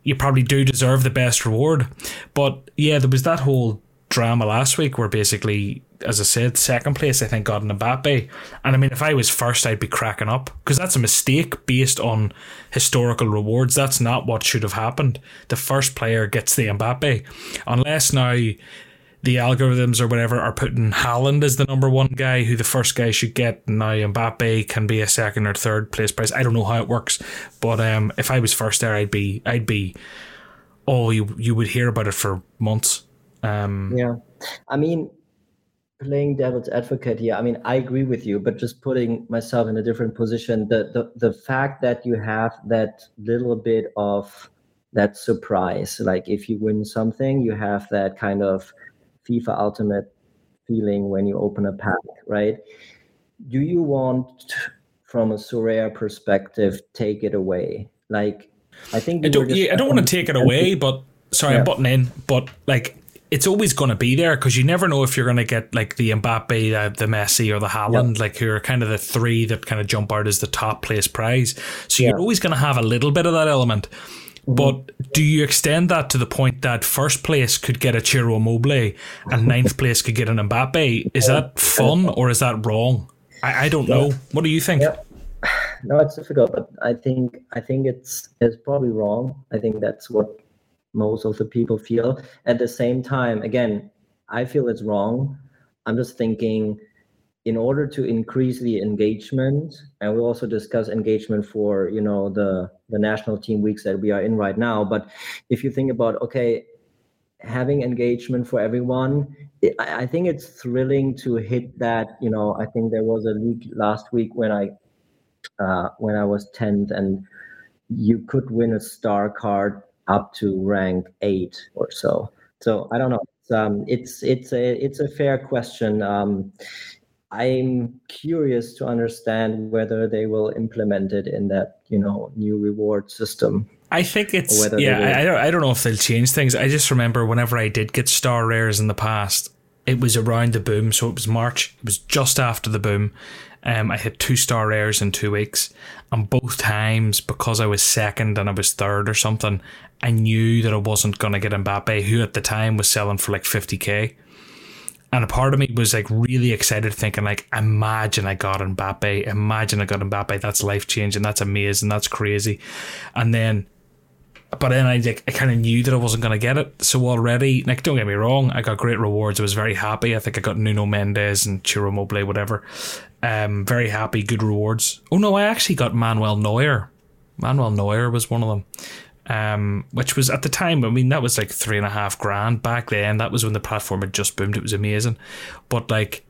you probably do deserve the best reward. But yeah, there was that whole drama last week where basically, as I said, second place I think got an Mbappe, and I mean if I was first, I'd be cracking up because that's a mistake based on historical rewards. That's not what should have happened. The first player gets the Mbappe, unless now the algorithms or whatever are putting Haaland as the number one guy, who the first guy should get. Now Mbappe can be a second or third place prize. I don't know how it works, but um, if I was first there, I'd be, I'd be. Oh, you you would hear about it for months. Um, yeah, I mean, playing devil's advocate here. I mean, I agree with you, but just putting myself in a different position. The the the fact that you have that little bit of that surprise, like if you win something, you have that kind of FIFA Ultimate feeling when you open a pack, right? Do you want, from a Sorare perspective, take it away? Like, I think I don't. Yeah, I don't want to take it away, but sorry, yeah. I'm butting in. But like, it's always going to be there because you never know if you're going to get like the Mbappe, the, the Messi, or the Haaland, yeah. like who are kind of the three that kind of jump out as the top place prize. So yeah. you're always going to have a little bit of that element. Mm-hmm. But do you extend that to the point that first place could get a Ciro Immobile and ninth place could get an Mbappe? Is that fun or is that wrong? I, I don't know. What do you think? Yeah. No, it's difficult, but I think I think it's it's probably wrong. I think that's what most of the people feel. At the same time, again, I feel it's wrong. I'm just thinking in order to increase the engagement and we'll also discuss engagement for you know the the national team weeks that we are in right now but if you think about okay having engagement for everyone I, I think it's thrilling to hit that you know i think there was a league last week when i uh, when i was 10th and you could win a star card up to rank eight or so so i don't know it's um, it's it's a it's a fair question um, I'm curious to understand whether they will implement it in that you know new reward system. I think it's yeah. I, I don't I don't know if they'll change things. I just remember whenever I did get star rares in the past, it was around the boom, so it was March. It was just after the boom. Um, I had two star rares in two weeks, and both times because I was second and I was third or something, I knew that I wasn't gonna get Mbappe, who at the time was selling for like fifty k. And a part of me was like really excited, thinking like, imagine I got Mbappe, imagine I got Mbappe. That's life changing. That's amazing. That's crazy. And then, but then I like I kind of knew that I wasn't going to get it. So already, like, don't get me wrong, I got great rewards. I was very happy. I think I got Nuno Mendes and Ciro Immobile, whatever. Um, very happy, good rewards. Oh no, I actually got Manuel Neuer. Manuel Neuer was one of them um, which was at the time, I mean, that was like three and a half grand back then. That was when the platform had just boomed. It was amazing. But like,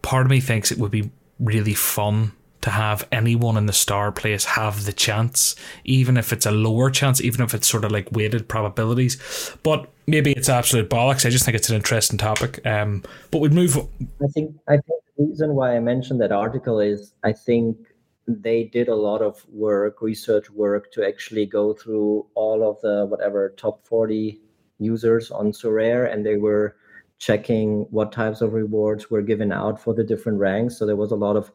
part of me thinks it would be really fun to have anyone in the star place have the chance, even if it's a lower chance, even if it's sort of like weighted probabilities. But maybe it's absolute bollocks. I just think it's an interesting topic. Um, but we'd move. I think I think the reason why I mentioned that article is I think they did a lot of work, research work, to actually go through all of the whatever top 40 users on Sorare, and they were checking what types of rewards were given out for the different ranks. So there was a lot of,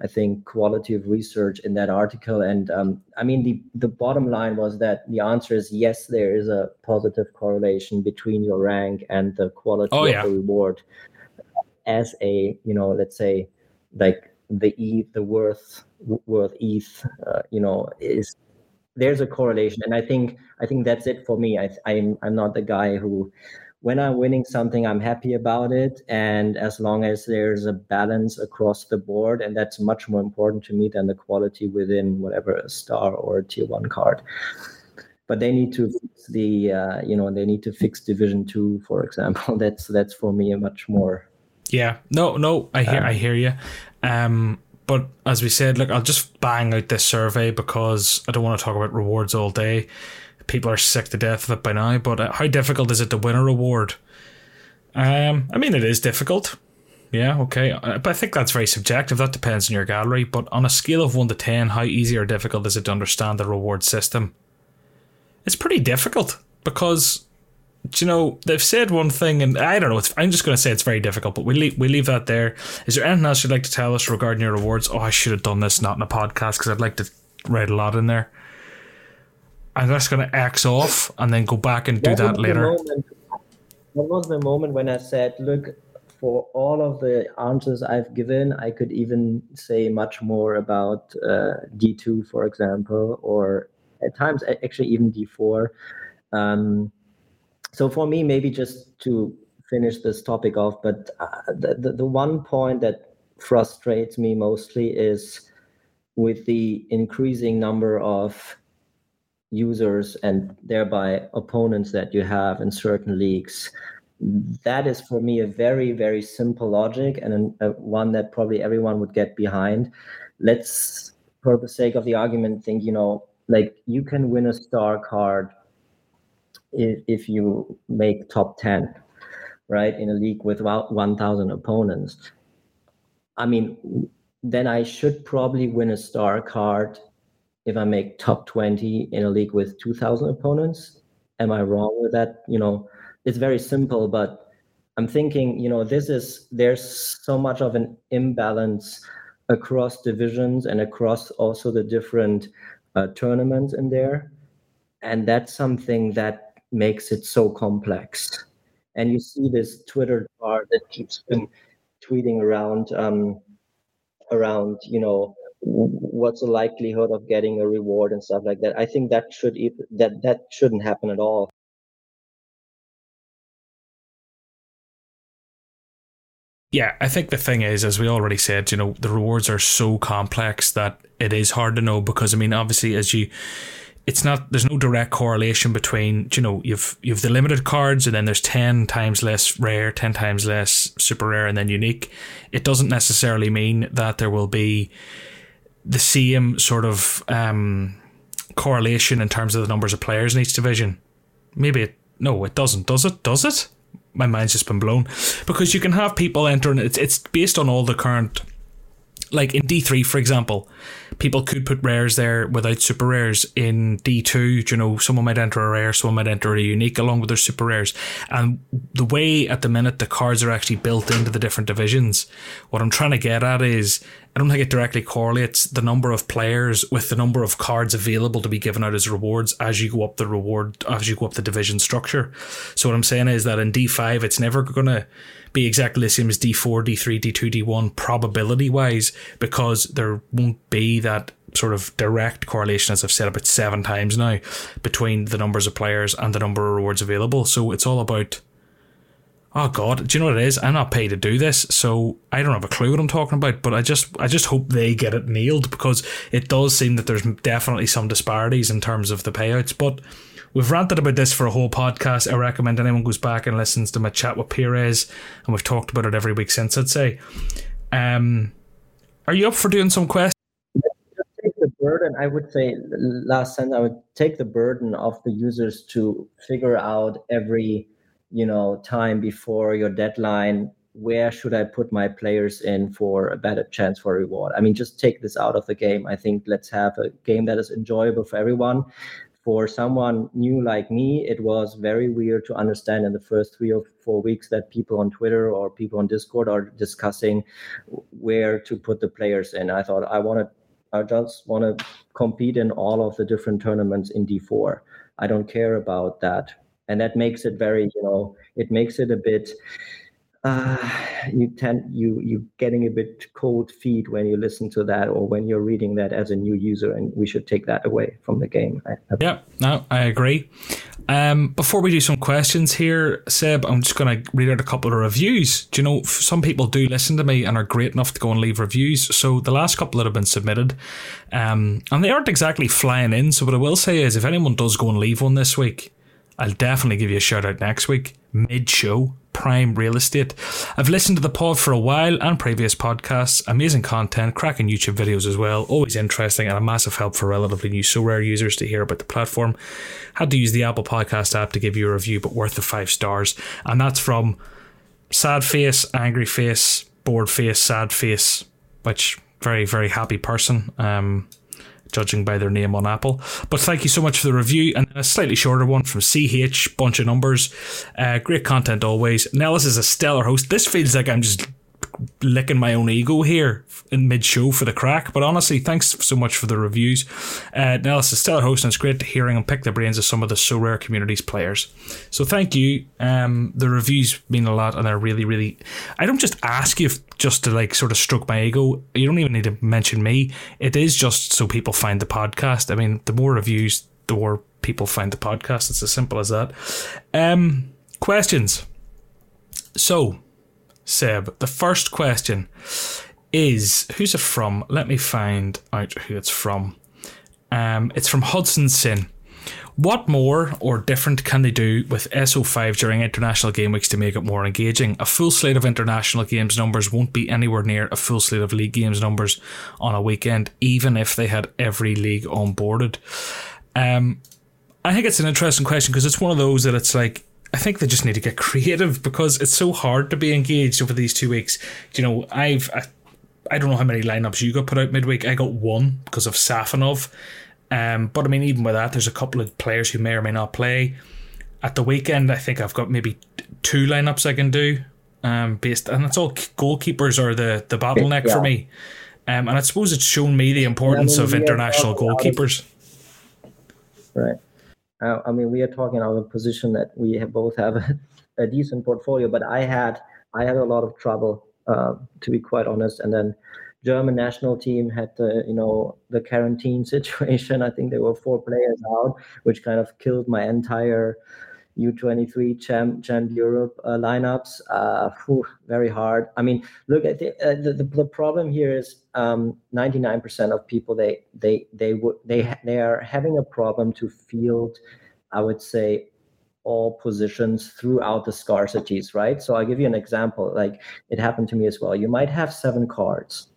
I think, quality of research in that article. And um, I mean, the the bottom line was that the answer is yes, there is a positive correlation between your rank and the quality oh, yeah. of the reward. As a, you know, let's say, like the ETH, the worth worth ETH, uh, you know, is there's a correlation, and I think I think that's it for me. I, I'm I'm not the guy who, when I'm winning something, I'm happy about it, and as long as there's a balance across the board, and that's much more important to me than the quality within whatever a star or a tier one card. But they need to fix the, uh, you know, they need to fix Division Two, for example. That's that's for me a much more yeah, no, no, I hear, um, I hear you. Um, but as we said, look, I'll just bang out this survey because I don't want to talk about rewards all day. People are sick to death of it by now. But uh, how difficult is it to win a reward? Um, I mean, it is difficult. Yeah, okay. Uh, but I think that's very subjective. That depends on your gallery. But on a scale of 1 to 10, how easy or difficult is it to understand the reward system? It's pretty difficult because you know they've said one thing, and I don't know. I'm just going to say it's very difficult, but we leave, we leave that there. Is there anything else you'd like to tell us regarding your rewards? Oh, I should have done this not in a podcast because I'd like to write a lot in there. I'm just going to X off and then go back and do that, that later. Moment, that was the moment when I said, "Look, for all of the answers I've given, I could even say much more about uh, D2, for example, or at times actually even D4." Um, so for me, maybe just to finish this topic off, but uh, the, the, the one point that frustrates me mostly is with the increasing number of users and thereby opponents that you have in certain leagues. That is for me a very very simple logic and a, one that probably everyone would get behind. Let's for the sake of the argument think you know like you can win a star card if, if you make top 10 right in a league with about 1000 opponents. I mean then i should probably win a star card if i make top 20 in a league with 2000 opponents am i wrong with that you know it's very simple but i'm thinking you know this is there's so much of an imbalance across divisions and across also the different uh, tournaments in there and that's something that makes it so complex. And you see this Twitter bar that keeps been tweeting around um, around you know what's the likelihood of getting a reward and stuff like that. I think that should that that shouldn't happen at all. Yeah, I think the thing is, as we already said, you know, the rewards are so complex that it is hard to know because I mean, obviously, as you it's not there's no direct correlation between you know you've you've the limited cards and then there's 10 times less rare 10 times less super rare and then unique it doesn't necessarily mean that there will be the same sort of um, correlation in terms of the numbers of players in each division? Maybe it no it doesn't. Does it? Does it? My mind's just been blown. Because you can have people entering it's it's based on all the current like in D3, for example, people could put rares there without super rares. In D2, you know, someone might enter a rare, someone might enter a unique along with their super rares. And the way at the minute the cards are actually built into the different divisions, what I'm trying to get at is I don't think it directly correlates the number of players with the number of cards available to be given out as rewards as you go up the reward, as you go up the division structure. So what I'm saying is that in D5, it's never going to be exactly the same as D4, D3, D2, D1 probability wise because there won't be that sort of direct correlation, as I've said about seven times now, between the numbers of players and the number of rewards available. So it's all about. Oh God, do you know what it is? I'm not paid to do this, so I don't have a clue what I'm talking about. But I just, I just hope they get it nailed because it does seem that there's definitely some disparities in terms of the payouts. But We've ranted about this for a whole podcast. I recommend anyone goes back and listens to my chat with Perez, and we've talked about it every week since. I'd say. Um, are you up for doing some questions? Take the burden. I would say last sentence. I would take the burden of the users to figure out every, you know, time before your deadline where should I put my players in for a better chance for reward? I mean, just take this out of the game. I think let's have a game that is enjoyable for everyone for someone new like me, it was very weird to understand in the first three or four weeks that people on Twitter or people on Discord are discussing where to put the players in. I thought I want to, I just want to compete in all of the different tournaments in D4. I don't care about that. And that makes it very, you know, it makes it a bit uh, you tend you you getting a bit cold feet when you listen to that or when you're reading that as a new user, and we should take that away from the game. yeah, no, I agree. Um, before we do some questions here, Seb, I'm just going to read out a couple of reviews. Do you know some people do listen to me and are great enough to go and leave reviews? So the last couple that have been submitted, um, and they aren't exactly flying in. So what I will say is, if anyone does go and leave one this week, I'll definitely give you a shout out next week, mid show, prime real estate. I've listened to the pod for a while and previous podcasts. Amazing content, cracking YouTube videos as well. Always interesting and a massive help for relatively new Sorare users to hear about the platform. Had to use the Apple Podcast app to give you a review, but worth the five stars. And that's from Sad Face, Angry Face, Bored Face, Sad Face, which very very happy person. Um, judging by their name on Apple. But thank you so much for the review and a slightly shorter one from CH, bunch of numbers. Uh, great content always. Nellis is a stellar host. This feels like I'm just licking my own ego here in mid show for the crack. But honestly, thanks so much for the reviews. Uh, Nellis is still a host, and it's great hearing and pick the brains of some of the Sorare communities players. So thank you. Um, the reviews mean a lot, and they're really, really. I don't just ask you just to like sort of stroke my ego. You don't even need to mention me. It is just so people find the podcast. I mean, the more reviews, the more people find the podcast. It's as simple as that. Um, questions. So Seb, the first question is who's it from? Let me find out who it's from. Um, it's from Hudson Sin. What more or different can they do with SO5 during international game weeks to make it more engaging? A full slate of international games numbers won't be anywhere near a full slate of league games numbers on a weekend, even if they had every league onboarded. Um, I think it's an interesting question because it's one of those that it's like I think they just need to get creative because it's so hard to be engaged over these two weeks. You know, I've I, I don't know how many lineups you got put out midweek. I got one because of Safonov. Um, but I mean, even with that, there's a couple of players who may or may not play. At the weekend, I think I've got maybe two lineups I can do. Um, based and that's all goalkeepers are the the bottleneck yeah. for me. Um, and I suppose it's shown me the importance yeah, I mean, of international goalkeepers. Right. Uh, I mean, we are talking about a position that we have both have a, a, decent portfolio, but I had I had a lot of trouble uh, to be quite honest. And then German national team had the you know the quarantine situation. I think there were four players out, which kind of killed my entire U23 Champ, Champ Europe uh, lineups. Uh, whew, very hard. I mean, look at the, uh, the, the problem here is um, 99% of people they they they would they they are having a problem to field. I would say all positions throughout the scarcities, right? So I'll give you an example. Like it happened to me as well. You might have seven cards,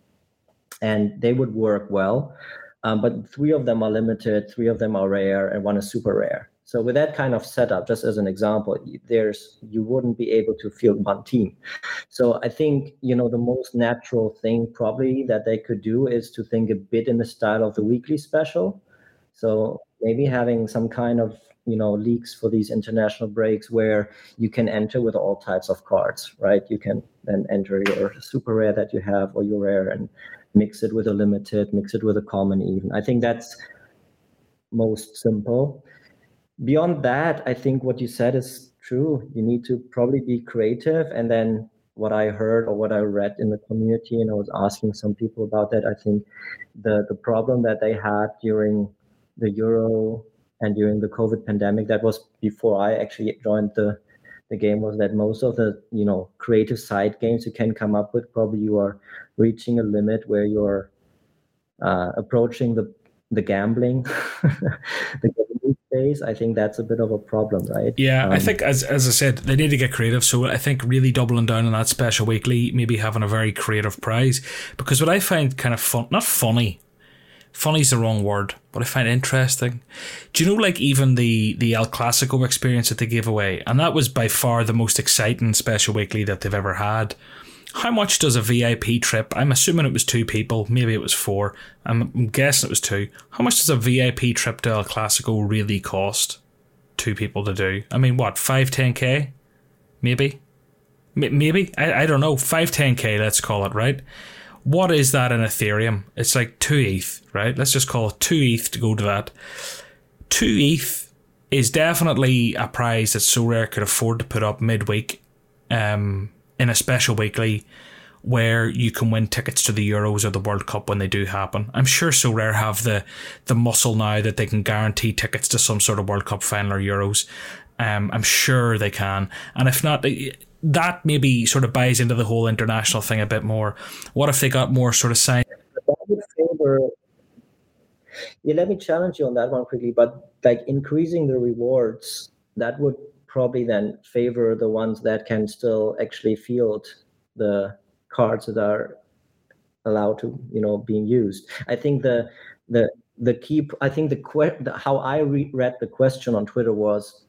and they would work well. Um, but three of them are limited, three of them are rare, and one is super rare. So with that kind of setup, just as an example, there's you wouldn't be able to field one team. So I think you know the most natural thing probably that they could do is to think a bit in the style of the weekly special. So maybe having some kind of you know leaks for these international breaks where you can enter with all types of cards, right? You can then enter your super rare that you have or your rare and mix it with a limited, mix it with a common even. I think that's most simple beyond that, I think what you said is true. You need to probably be creative. And then what I heard or what I read in the community, and I was asking some people about that, I think the, the problem that they had during the Euro and during the COVID pandemic, that was before I actually joined the the game was that most of the you know creative side games you can come up with probably you are reaching a limit where you're uh, approaching the the gambling the space, I think that's a bit of a problem, right? Yeah, um, I think as as I said, they need to get creative. So I think really doubling down on that special weekly, maybe having a very creative prize, because what I find kind of fun, not funny, funny's the wrong word, but I find interesting. Do you know, like even the the El Clasico experience that they gave away, and that was by far the most exciting special weekly that they've ever had. How much does a VIP trip? I'm assuming it was two people, maybe it was four. I'm guessing it was two. How much does a VIP trip to El Clasico really cost? Two people to do. I mean, what, 5, 10k? Maybe? M- maybe? I, I don't know. 5, 10k, let's call it, right? What is that in Ethereum? It's like 2 ETH, right? Let's just call it 2 ETH to go to that. 2 ETH is definitely a prize that Sorare could afford to put up midweek. Um, in a special weekly where you can win tickets to the Euros or the World Cup when they do happen. I'm sure Sorare have the the muscle now that they can guarantee tickets to some sort of World Cup final or Euros. Um, I'm sure they can, and if not, that maybe sort of buys into the whole international thing a bit more. What if they got more sort of sign? Yeah, let me challenge you on that one quickly. But like increasing the rewards, that would probably then favor the ones that can still actually field the cards that are allowed to you know being used. I think the the the key i think the, que- the how i re- read the question on twitter was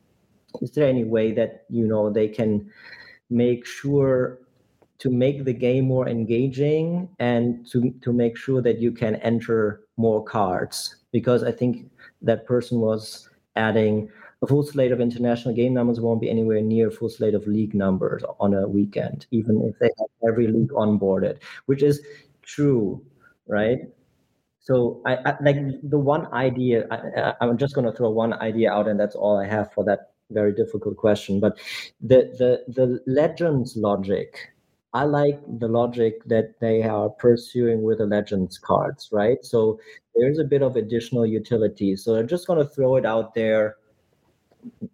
is there any way that you know they can make sure to make the game more engaging and to to make sure that you can enter more cards? Because I think that person was adding a full slate of international game numbers won't be anywhere near full slate of league numbers on a weekend, even if they have every league onboarded, which is true, right? So I, I like the one idea. I, I'm just going to throw one idea out, and that's all I have for that very difficult question. But the the the legends logic. I like the logic that they are pursuing with the legends cards, right? So there's a bit of additional utility. So I'm just going to throw it out there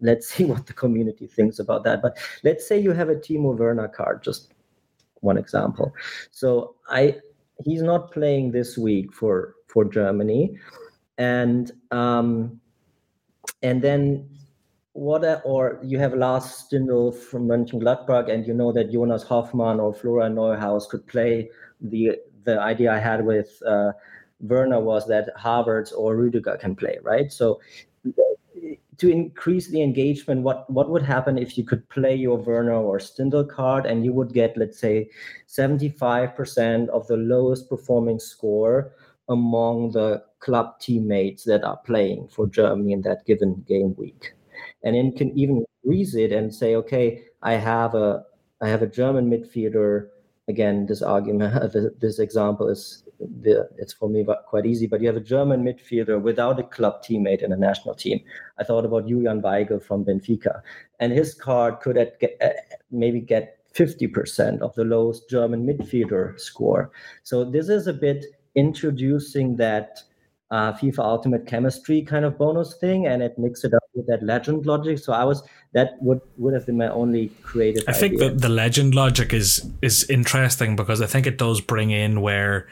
let's see what the community thinks about that. But let's say you have a Timo Werner card, just one example. So I he's not playing this week for for Germany, and um, and then what a, or you have Lars Stindl from Mönchengladbach, and you know that Jonas Hofmann or Florian Neuhaus could play. The the idea I had with uh, Werner was that Havertz or Rüdiger can play, right? So to increase the engagement, what what would happen if you could play your Werner or Stindl card and you would get, let's say, 75% of the lowest performing score among the club teammates that are playing for Germany in that given game week. And then can even increase it and say, okay, I have a I have a German midfielder. Again, this argument, this example is the, it's for me quite easy. But you have a German midfielder without a club teammate in a national team. I thought about Julian Weigl from Benfica, and his card could get, uh, maybe get 50% of the lowest German midfielder score. So this is a bit introducing that uh, FIFA Ultimate Chemistry kind of bonus thing, and it mixes it up with that legend logic. So I was that would would have been my only creative. I think that the legend logic is is interesting because I think it does bring in where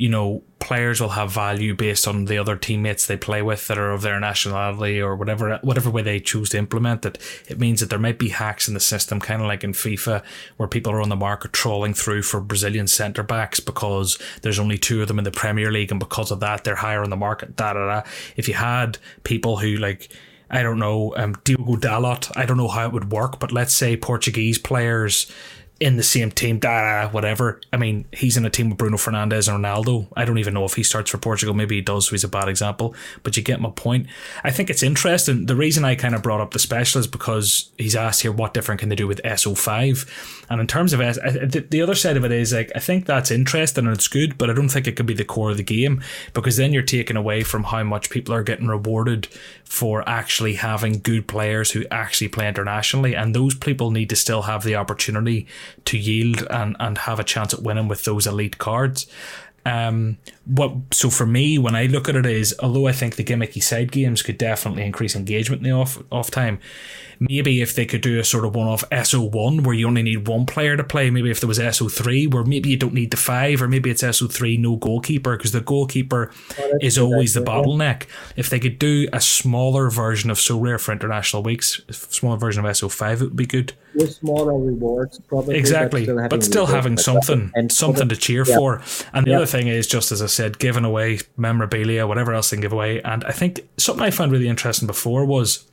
you know, players will have value based on the other teammates they play with that are of their nationality or whatever whatever way they choose to implement it. It means that there might be hacks in the system, kind of like in FIFA, where people are on the market trawling through for Brazilian centre backs because there's only two of them in the Premier League, and because of that, they're higher on the market. Da da da. If you had people who like I don't know, um, Diogo Dalot. I don't know how it would work, but let's say Portuguese players in the same team, da, whatever. I mean, he's in a team with Bruno Fernandes and Ronaldo. I don't even know if he starts for Portugal. Maybe he does, so he's a bad example. But you get my point. I think it's interesting. The reason I kind of brought up the special is because he's asked here what different can they do with SO5. And in terms of S, the other side of it is like I think that's interesting and it's good, but I don't think it could be the core of the game because then you're taking away from how much people are getting rewarded for actually having good players who actually play internationally, and those people need to still have the opportunity to yield and, and have a chance at winning with those elite cards. Um, what so for me when I look at it is although I think the gimmicky side games could definitely increase engagement in the off off time, maybe if they could do a sort of one off SO1 where you only need one player to play, maybe if there was SO3 where maybe you don't need the five, or maybe it's SO3 no goalkeeper because the goalkeeper oh, is always the bottleneck. If they could do a smaller version of Sorare for international weeks, a smaller version of SO5, it would be good. With smaller rewards, probably. Exactly, but still having, but still having something, and something to cheer yeah. for. And the yeah. other thing is, just as I said, giving away memorabilia, whatever else they can give away. And I think something I found really interesting before was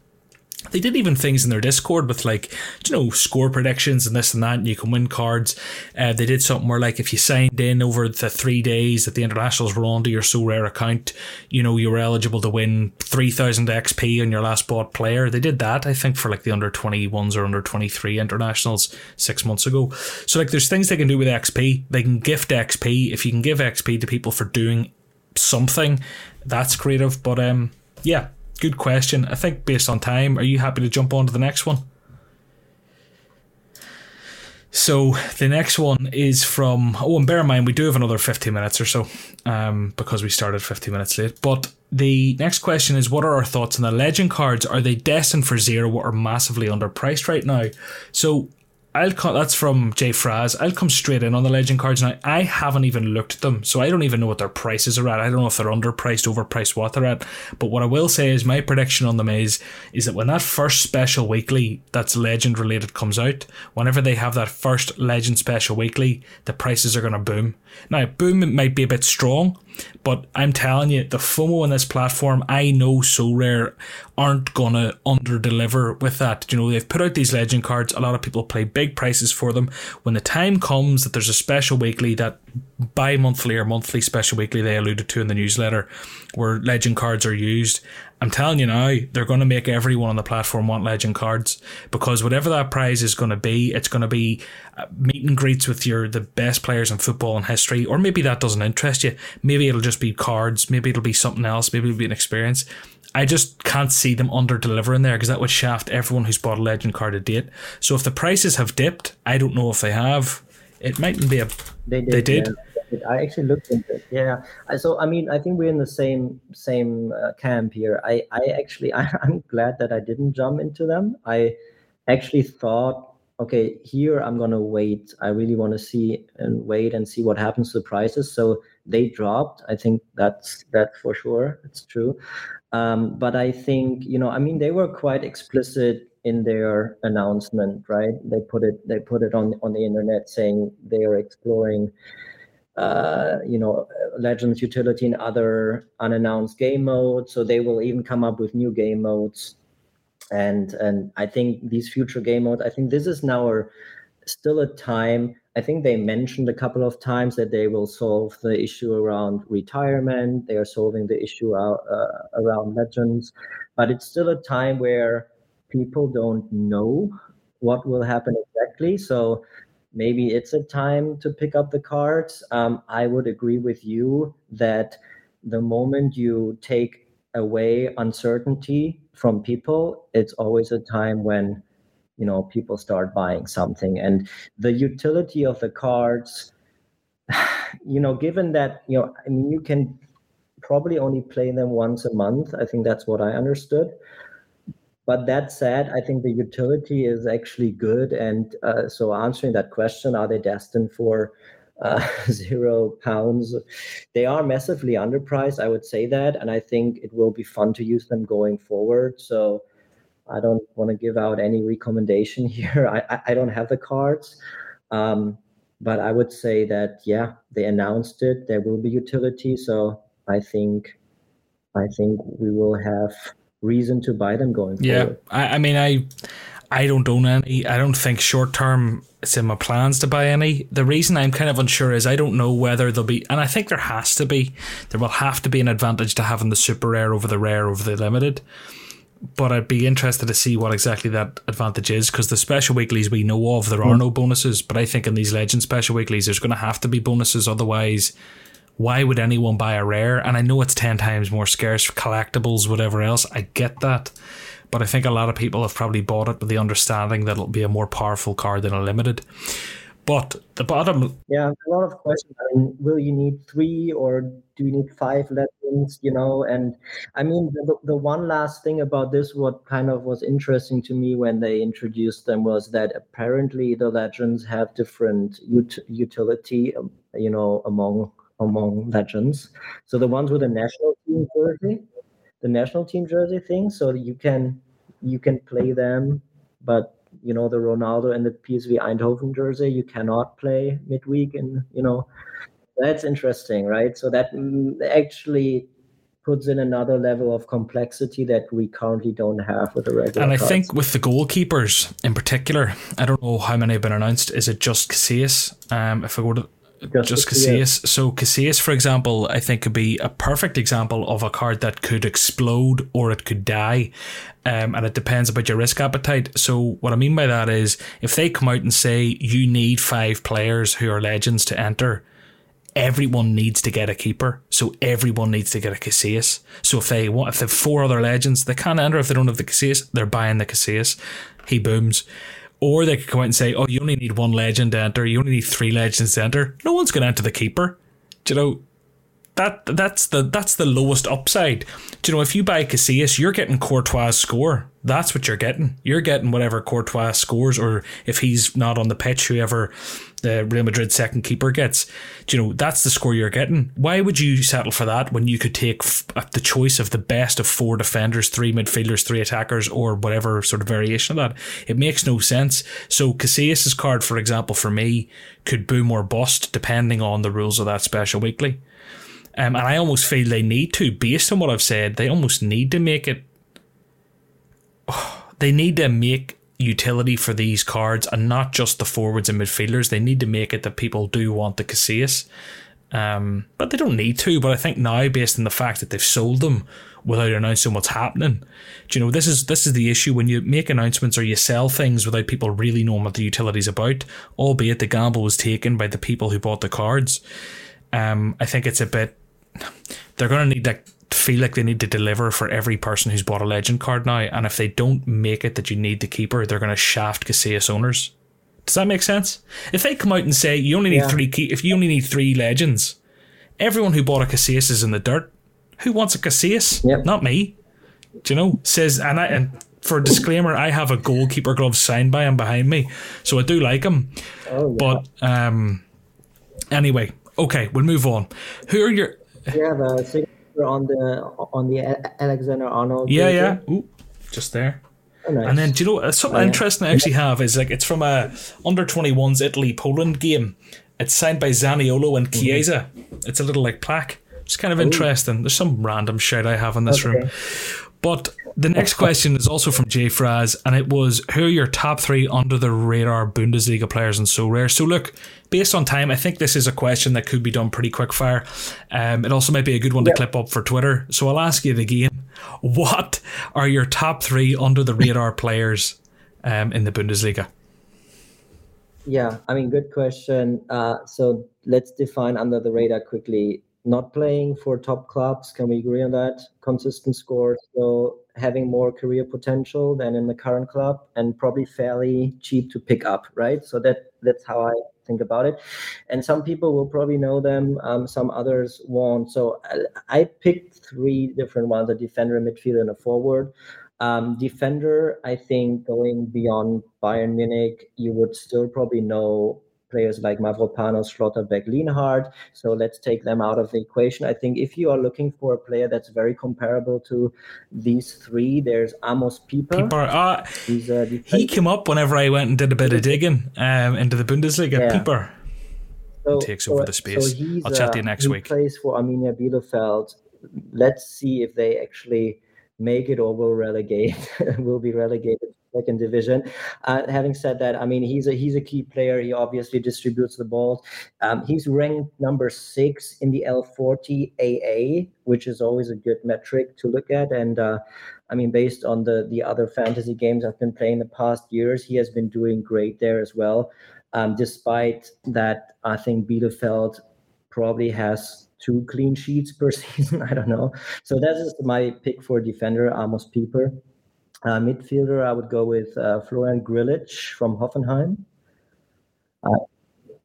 they did even things in their Discord with like, you know, score predictions and this and that, and you can win cards. Uh, they did something where like if you signed in over the three days that the internationals were on to your Sorare account, you know, you were eligible to win 3000 XP on your last bought player. They did that, I think, for like the under 21s or under 23 internationals six months ago. So like there's things they can do with XP. They can gift XP. If you can give XP to people for doing something, that's creative. But um yeah, good question. I think based on time, are you happy to jump on to the next one? So the next one is from oh, and bear in mind we do have another fifteen minutes or so, um, because we started fifteen minutes late. But the next question is, what are our thoughts on the legend cards? Are they destined for zero or massively underpriced right now? So I'll come, that's from Jay Fraz. I'll come straight in on the legend cards now. I haven't even looked at them, so I don't even know what their prices are at. I don't know if they're underpriced, overpriced, what they're at. But what I will say is my prediction on them is is that when that first special weekly that's legend related comes out, whenever they have that first legend special weekly, the prices are to boom. Now, boom might be a bit strong, But I'm telling you, the FOMO on this platform, I know Sorare aren't gonna under deliver with that. You know, they've put out these legend cards. A lot of people pay big prices for them. When the time comes that there's a special weekly, that bi monthly or monthly special weekly they alluded to in the newsletter, where legend cards are used, I'm telling you now, they're going to make everyone on the platform want legend cards because whatever that prize is going to be, it's going to be uh, meet and greets with your the best players in football in history, or maybe that doesn't interest you. Maybe it'll just be cards. Maybe it'll be something else. Maybe it'll be an experience. I just can't see them under delivering there because that would shaft everyone who's bought a legend card to date. So if the prices have dipped, I don't know if they have. It mightn't be a. They did. They did. Yeah. I actually looked into it. Yeah. So I mean, I think we're in the same same uh, camp here. I I actually I, I'm glad that I didn't jump into them. I actually thought, okay, here I'm gonna wait. I really want to see and wait and see what happens to the prices. So they dropped. I think that's that for sure. It's true. Um, but I think you know, I mean, they were quite explicit in their announcement, right? They put it they put it on on the internet saying they are exploring uh, you know, Legends utility in other unannounced game modes. So they will even come up with new game modes. And and I think these future game modes, I think this is now a, still a time. I think they mentioned a couple of times that they will solve the issue around retirement. They are solving the issue out, uh, around Legends, but it's still a time where people don't know what will happen exactly. So maybe it's a time to pick up the cards. Um, I would agree with you that the moment you take away uncertainty from people, it's always a time when you know people start buying something. And the utility of the cards, you know, given that you know, I mean, you can probably only play them once a month. I think that's what I understood. But that said, I think the utility is actually good. And uh, so, answering that question, are they destined for uh, zero pounds? They are massively underpriced, I would say that. And I think it will be fun to use them going forward. So, I don't want to give out any recommendation here. I, I don't have the cards. Um, but I would say that, yeah, they announced it. There will be utility. So, I think. I think we will have reason to buy them going yeah, forward. Yeah, I, I mean, I I don't own any. I don't think short term it's in my plans to buy any. The reason I'm kind of unsure is I don't know whether there'll be, and I think there has to be, there will have to be an advantage to having the super rare over the rare over the limited. But I'd be interested to see what exactly that advantage is because the special weeklies we know of, there are mm. no bonuses. But I think in these legend special weeklies, there's going to have to be bonuses. Otherwise, why would anyone buy a rare? And I know it's 10 times more scarce, collectibles, whatever else. I get that. But I think a lot of people have probably bought it with the understanding that it'll be a more powerful card than a limited. But the bottom. Yeah, a lot of questions. I mean, will you need three or do you need five legends? You know, and I mean, the, the one last thing about this, what kind of was interesting to me when they introduced them was that apparently the legends have different ut- utility, um, you know, among among legends. So the ones with the national team jersey, the national team jersey thing. So you can you can play them, but you know the Ronaldo and the PSV Eindhoven jersey you cannot play midweek, and you know that's interesting, right? So that actually puts in another level of complexity that we currently don't have with the regular. And I cards. think with the goalkeepers in particular, I don't know how many have been announced. Is it just Casillas? Um, if I go to just, just Casillas. Yeah. So Casillas, for example, I think could be a perfect example of a card that could explode or it could die, um, and it depends about your risk appetite. So what I mean by that is, if they come out and say you need five players who are legends to enter, everyone needs to get a keeper. So everyone needs to get a Casillas. So if they want, if they have four other legends, they can't enter. If they don't have the Casillas, they're buying the Casillas. He booms. Or they could come out and say, oh, you only need one legend to enter, you only need three legends to enter. No one's going to enter the keeper. Do you know, that that's the that's the lowest upside. Do you know if you buy Casillas, you're getting Courtois' score. That's what you're getting. You're getting whatever Courtois scores, or if he's not on the pitch, whoever the Real Madrid second keeper gets. Do you know that's the score you're getting? Why would you settle for that when you could take f- uh, the choice of the best of four defenders, three midfielders, three attackers, or whatever sort of variation of that? It makes no sense. So Casillas' card, for example, for me, could boom or bust depending on the rules of that special weekly. Um, and I almost feel they need to, based on what I've said, they almost need to make it. Oh, they need to make utility for these cards and not just the forwards and midfielders. They need to make it that people do want the Casillas. Um, but they don't need to. But I think now, based on the fact that they've sold them without announcing what's happening, do you know this is this is the issue when you make announcements or you sell things without people really knowing what the utility's about. Albeit the gamble was taken by the people who bought the cards. Um, I think it's a bit. They're going to need to feel like they need to deliver for every person who's bought a legend card now, and if they don't make it that you need the keeper, they're going to shaft Casillas owners. Does that make sense? If they come out and say you only need Yeah. three key, if you only need three legends, everyone who bought a Casillas is in the dirt. Who wants a Casillas? Yep. Not me. Do you know? Says and I and for a disclaimer, I have a goalkeeper glove signed by him behind me, so I do like him. Oh, yeah. But um, anyway, okay, we'll move on. Who are your? you have on the on the Alexander Arnold. Yeah, yeah. Ooh, just there. Oh, nice. And then, do you know uh, something Oh, yeah. interesting I actually have is like it's from a under 21s Italy Poland game. It's signed by Zaniolo and Mm-hmm. It's a little like plaque. It's kind of interesting. There's some random shit I have in this room. But the next question is also from Jay Fraz, and it was who are your top three under the radar Bundesliga players and Sorare? So look, based on time, I think this is a question that could be done pretty quick fire. Um, it also might be a good one to clip up for Twitter. So I'll ask you again. What are your top three under the radar players um, in the Bundesliga? Yeah, I mean, good question. Uh, so let's define under the radar quickly. Not playing for top clubs, can we agree on that? Consistent scores, so having more career potential than in the current club, and probably fairly cheap to pick up, right? So that that's how I think about it. And some people will probably know them, um, some others won't. So I, I picked three different ones: a defender, a midfielder, and a forward. Um, defender, I think going beyond Bayern Munich, you would still probably know players like Mavropanos, Schlotterbeck, Lienhart. So let's take them out of the equation. I think if you are looking for a player that's very comparable to these three, there's Amos Pieper. Are, uh, he came up whenever I went and did a bit of digging um, into the Bundesliga. Yeah. Pieper. so, takes over the space. he's, I'll chat to you uh, next he week. plays for Arminia Bielefeld. Let's see if they actually make it or will relegate. will be relegated second division. Uh, having said that, I mean he's a he's a key player. He obviously distributes the balls. Um, he's ranked number six in the L40 AA, which is always a good metric to look at. And uh, I mean, based on the the other fantasy games I've been playing the past years, he has been doing great there as well. Um, despite that, I think Bielefeld probably has two clean sheets per season. I don't know. So that is just my pick for defender, Amos Pieper. Uh, midfielder, I would go with uh, Florian Grillitsch from Hoffenheim. Uh,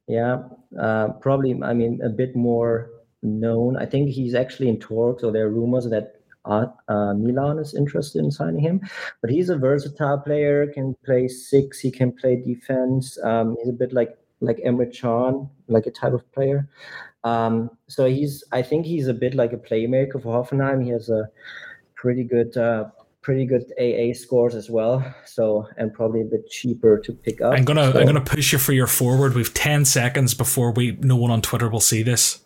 yeah, uh, probably. I mean, a bit more known. I think he's actually in talks, so there are rumors that uh, Milan is interested in signing him. But he's a versatile player. Can play six. He can play defense. Um, he's a bit like like Emre Can, like a type of player. Um, so he's. I think he's a bit like a playmaker for Hoffenheim. He has a pretty good. Uh, pretty good AA scores as well. So and probably a bit cheaper to pick up. I'm gonna So- I'm gonna push you for your forward. We've ten seconds before we no one on Twitter will see this.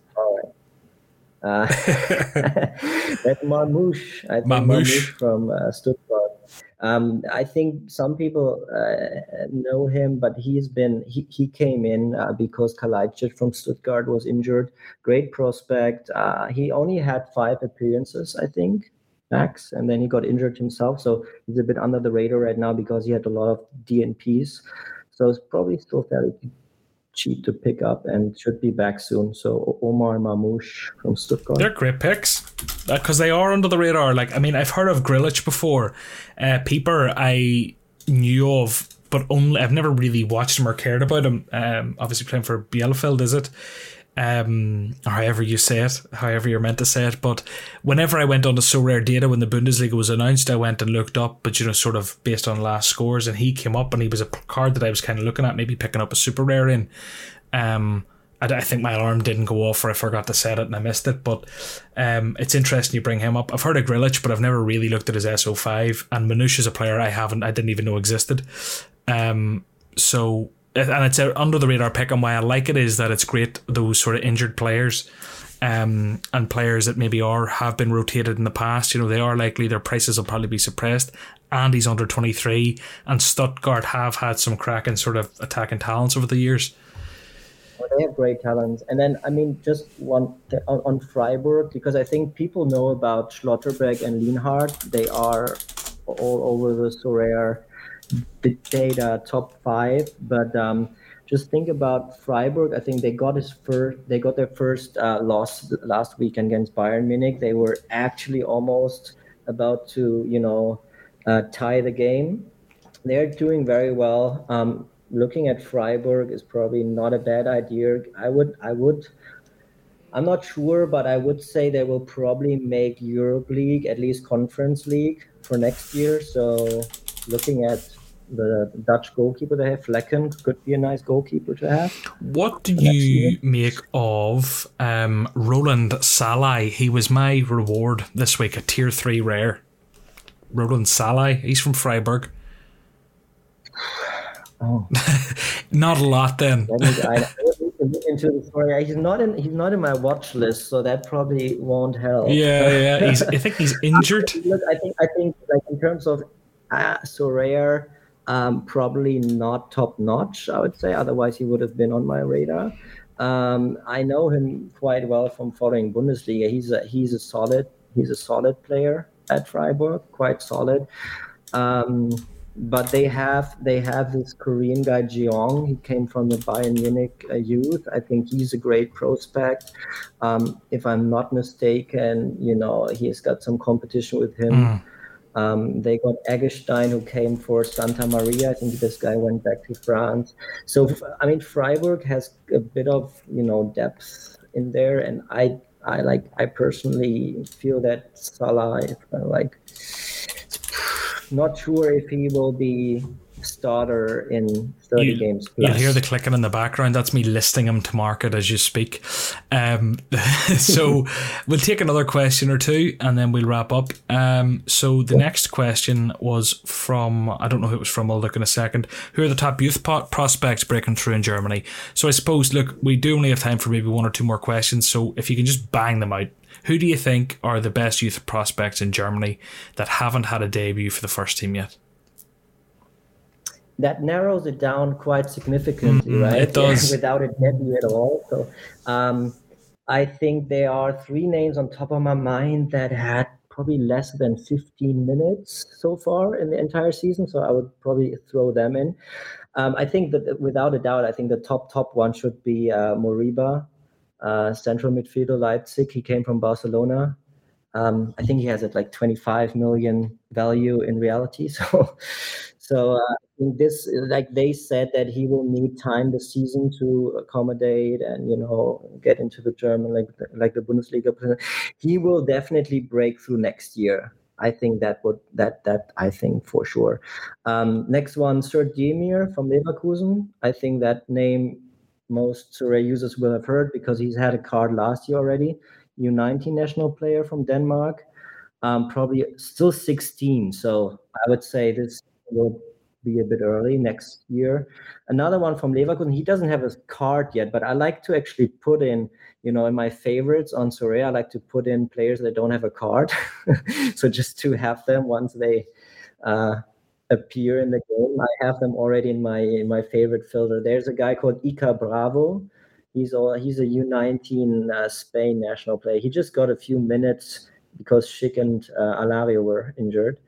Uh, that's Marmoush. I think. Marmoush from uh, Stuttgart. Um, I think some people uh, know him, but he's been he, he came in uh, because Kalajdzic from Stuttgart was injured. Great prospect. Uh, he only had five appearances, I think, max, and then he got injured himself. So he's a bit under the radar right now because he had a lot of DNPs. So it's probably still fairly cheap to pick up and should be back soon. So Omar Marmoush from Stuttgart. They're great picks because they are under the radar. Like I mean, I've heard of Grillitsch before. Uh, Pieper, I knew of, but only I've never really watched him or cared about him. Um, obviously playing for Bielefeld, is it? Um, or however you say it, however you're meant to say it. But whenever I went on to Sorare Data when the Bundesliga was announced, I went and looked up, but you know, sort of based on last scores, and he came up, and he was a card that I was kind of looking at, maybe picking up a super rare in. Um, I, I think my alarm didn't go off, or I forgot to set it and I missed it. But um, it's interesting you bring him up. I've heard of Grillitsch, but I've never really looked at his SO5. And Marmoush is a player I haven't, I didn't even know existed. Um, so and it's a under the radar pick, and why I like it is that it's great those sort of injured players um, and players that maybe are have been rotated in the past, you know, they are likely their prices will probably be suppressed. And he's under 23, and Stuttgart have had some cracking sort of attacking talents over the years. Well, they have great talents. And then, I mean, just one th- on, on Freiburg, because I think people know about Schlotterbeck and Lienhart. They are all over the Sorare data top five. But um, just think about Freiburg. I think they got his first. They got their first uh, loss last weekend against Bayern Munich. They were actually almost about to, you know, uh, tie the game. They're doing very well. Um, looking at Freiburg is probably not a bad idea. I would, I would, I'm not sure, but I would say they will probably make Europe League, at least Conference League for next year. So looking at the Dutch goalkeeper they have, Flekken, could be a nice goalkeeper to have. What do you make of um, Roland Sallai? He was my reward this week, a tier three rare. Roland Sallai, he's from Freiburg. Oh. not a lot then. I, into the story. He's not in. He's not in my watch list, so that probably won't help. Yeah, yeah. He's, I think he's injured. Look, I think. I think like in terms of uh, Sorare, um, probably not top notch. I would say. Otherwise, he would have been on my radar. Um, I know him quite well from following Bundesliga. He's a he's a solid he's a solid player at Freiburg, quite solid. Um, but they have they have this Korean guy Jeong. He came from the Bayern Munich uh, youth. I think he's a great prospect. Um, if I'm not mistaken, you know he's got some competition with him. Mm. Um, they got Eggestein, who came for Santamaria. I think this guy went back to France. So I mean, Freiburg has a bit of you know depth in there, and I I like I personally feel that Salah like not sure if he will be starter in 30 you, games. Plus. You'll hear the clicking in the background. That's me listing him to market as you speak. Um, so we'll take another question or two and then we'll wrap up. Um, so the next question was from, I don't know who it was from, I'll look in a second. Who are the top youth pot prospects breaking through in Germany? So I suppose, look, we do only have time for maybe one or two more questions. So if you can just bang them out. Who do you think are the best youth prospects in Germany that haven't had a debut for the first team yet? That narrows it down quite significantly, mm-hmm, right? It does. Without a debut at all. So um, I think there are three names on top of my mind that had probably less than 15 minutes so far in the entire season. So I would probably throw them in. Um, I think that without a doubt, I think the top top one should be uh, Moriba, uh, central midfielder Leipzig. He came from Barcelona. Um, I think he has it like 25 million value in reality. So, so uh, this like they said that he will need time this season to accommodate and you know get into the German like like the Bundesliga. He will definitely break through next year. I think that would that that I think for sure. Um, next one, Sertdemir from Leverkusen. I think that name most Sorare users will have heard because he's had a card last year already. U19 national player from Denmark. Um, probably still 16. So I would say this will be a bit early next year. Another one from Leverkusen. He doesn't have a card yet, but I like to actually put in, you know, in my favorites on Sorare, I like to put in players that don't have a card. so just to have them once they uh, appear in the game, I have them already in my in my favorite filter. There's a guy called Iker Bravo. He's all he's a U19 uh, Spain national player. He just got a few minutes because Schick and uh, Alario were injured.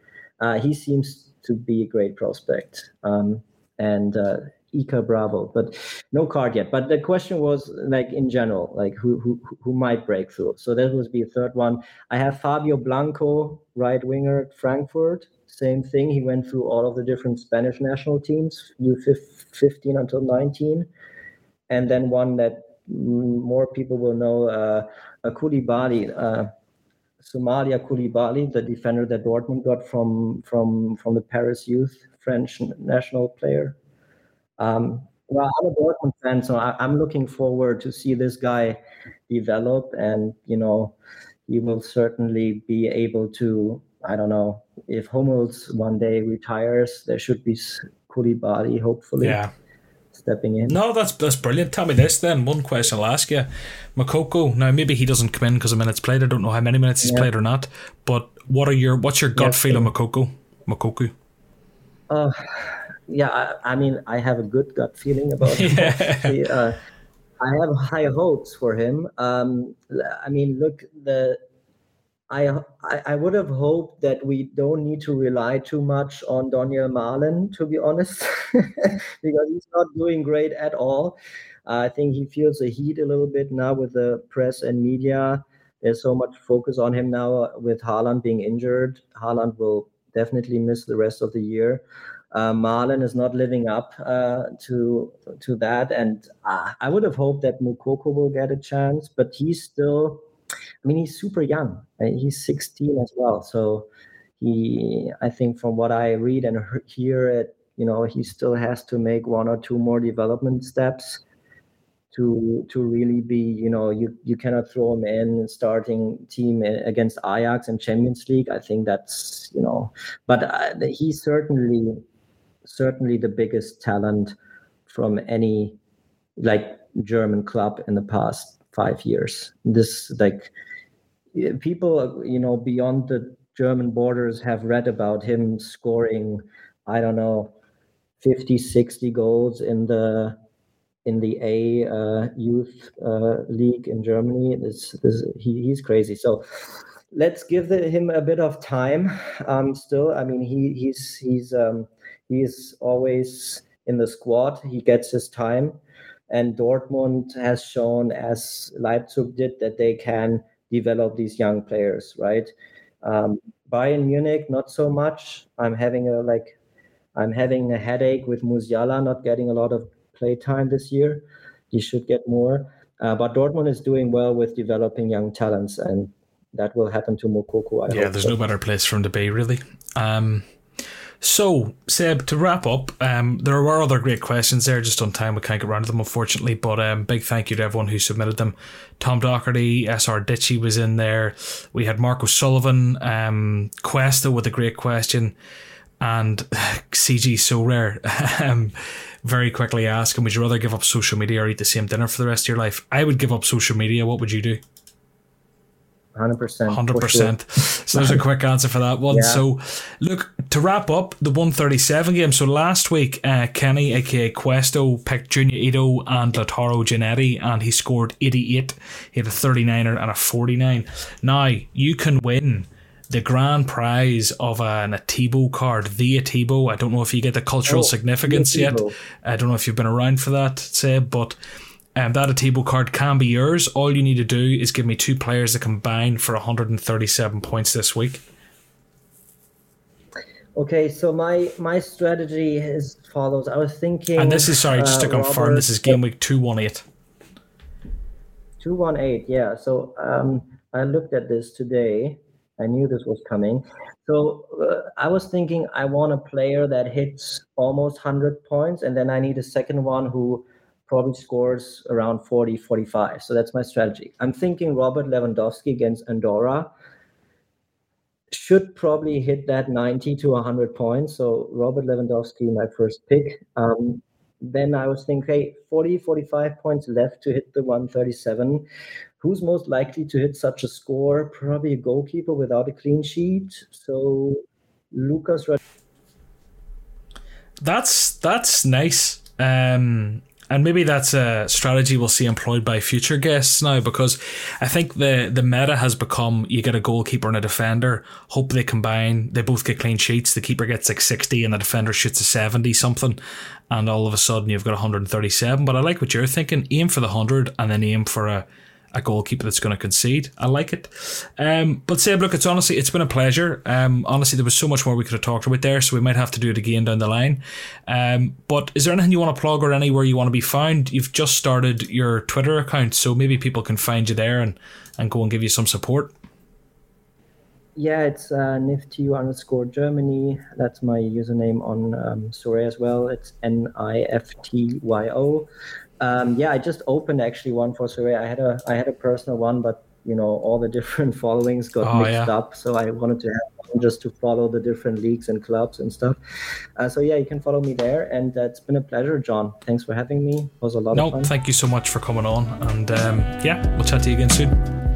Uh, he seems to be a great prospect. Um, and uh, Iker Bravo, but no card yet. But the question was like in general, like who who who might break through. So that would be a third one. I have Fabio Blanco, right winger at Frankfurt. Same thing. He went through all of the different Spanish national teams, U15 until 19, and then one that more people will know, uh, Coulibaly. Uh, Soumaila Coulibaly, the defender that Dortmund got from from from the Paris youth French national player. Um, well, I'm a Dortmund fan, so I, am looking forward to see this guy develop, and you know, he will certainly be able to. I don't know if Hummels one day retires, there should be Koulibaly, hopefully. Yeah. Stepping in. No, that's that's brilliant. Tell me this then. One question I'll ask you. Moukoko. now maybe he doesn't come in because of minutes played. I don't know how many minutes he's yeah. played or not. But what are your what's your gut feel of Moukoko? Moukoko? Uh, yeah, I, I, mean, I have a good gut feeling about him. uh, I have high hopes for him. Um, I mean, look, the I, I would have hoped that we don't need to rely too much on Donyell Malen, to be honest, because he's not doing great at all. Uh, I think he feels the heat a little bit now with the press and media. There's so much focus on him now with Haaland being injured. Haaland will definitely miss the rest of the year. Uh, Malen is not living up uh, to to that, and uh, I would have hoped that Moukoko will get a chance, but he's still I mean, he's super young. He's 16 as well. So he, I think, from what I read and hear, it, you know, he still has to make one or two more development steps to to really be, you know, you you cannot throw him in starting team against Ajax and Champions League. I think that's, you know, but uh, he's certainly certainly the biggest talent from any like German club in the past five years. This like people, you know, beyond the German borders have read about him scoring, I don't know, 50, 60 goals in the in the A uh, youth uh, league in Germany. This, this he, he's crazy. So let's give the, him a bit of time. Um, still, I mean, he he's he's um, he's always in the squad. He gets his time. And Dortmund has shown, as Leipzig did, that they can develop these young players, right? Um, Bayern Munich, not so much. I'm having a like, I'm having a headache with Musiala not getting a lot of play time this year. He should get more. Uh, but Dortmund is doing well with developing young talents, and that will happen to Moukoko. I yeah, there's so. no better place for him to be, really. Um, so, Seb, to wrap up, um, there were other great questions there, just on time. We can't get around to them, unfortunately. But um, big thank you to everyone who submitted them. Tom Docherty, SR Ditchy was in there. We had Marco Sullivan, um, Questa with a great question, and CG Sorare. um, very quickly asking, would you rather give up social media or eat the same dinner for the rest of your life? I would give up social media. What would you do? Hundred percent. Hundred percent. So there's a quick answer for that one. Yeah. So, look to wrap up the 137 game. So last week, uh, Kenny, aka Questo, picked Junya Ito and Lautaro Giannetti, and he scored 88. He had a 39er and a 49. Now you can win the grand prize of an Atibo card, the Atibo. I don't know if you get the cultural oh, significance yet. I don't know if you've been around for that, say, but um, that table card can be yours. All you need to do is give me two players that combine for 137 points this week. Okay, so my my strategy is follows. I was thinking, and this is sorry, just uh, to confirm, Robert, this is game week two one eight. Two one eight, yeah. So um, I looked at this today. I knew this was coming. So uh, I was thinking, I want a player that hits almost hundred points, and then I need a second one who probably scores around 40, 45. So that's my strategy. I'm thinking Robert Lewandowski against Andorra should probably hit that 90 to 100 points. So Robert Lewandowski, my first pick. Um, then I was thinking, hey, 40, 45 points left to hit the 137. Who's most likely to hit such a score? Probably a goalkeeper without a clean sheet. So Lucas. That's that's nice. Um, and maybe that's a strategy we'll see employed by future guests now because I think the the meta has become you get a goalkeeper and a defender, hope they combine, they both get clean sheets, the keeper gets like 60 and the defender shoots a 70 something, and all of a sudden you've got 137. But I like what you're thinking. Aim for the 100 and then aim for a a goalkeeper that's going to concede. I like it. Um, but Seb, look, it's honestly, it's been a pleasure. Um, honestly, there was so much more we could have talked about there, so we might have to do it again down the line. Um, but is there anything you want to plug or anywhere you want to be found? You've just started your Twitter account, so maybe people can find you there and, and go and give you some support. Yeah, it's uh, nifty underscore Germany. That's my username on um, as well. It's N I F T Y O. Um, yeah, I just opened actually one for Sorare. I had a I had a personal one, but you know all the different followings got oh, mixed yeah. up, so I wanted to have just to follow the different leagues and clubs and stuff. Uh, so yeah, you can follow me there, and uh, it's been a pleasure, John. Thanks for having me. It was a lot no, of fun. thank you so much for coming on, and um, yeah, we'll chat to you again soon.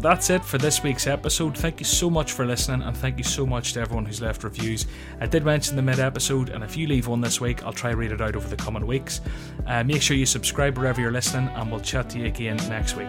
That's it for this week's episode. Thank you so much for listening, and thank you so much to everyone who's left reviews. I did mention the mid episode, and if you leave one this week, I'll try read it out over the coming weeks. Uh, make sure you subscribe wherever you're listening, and we'll chat to you again next week.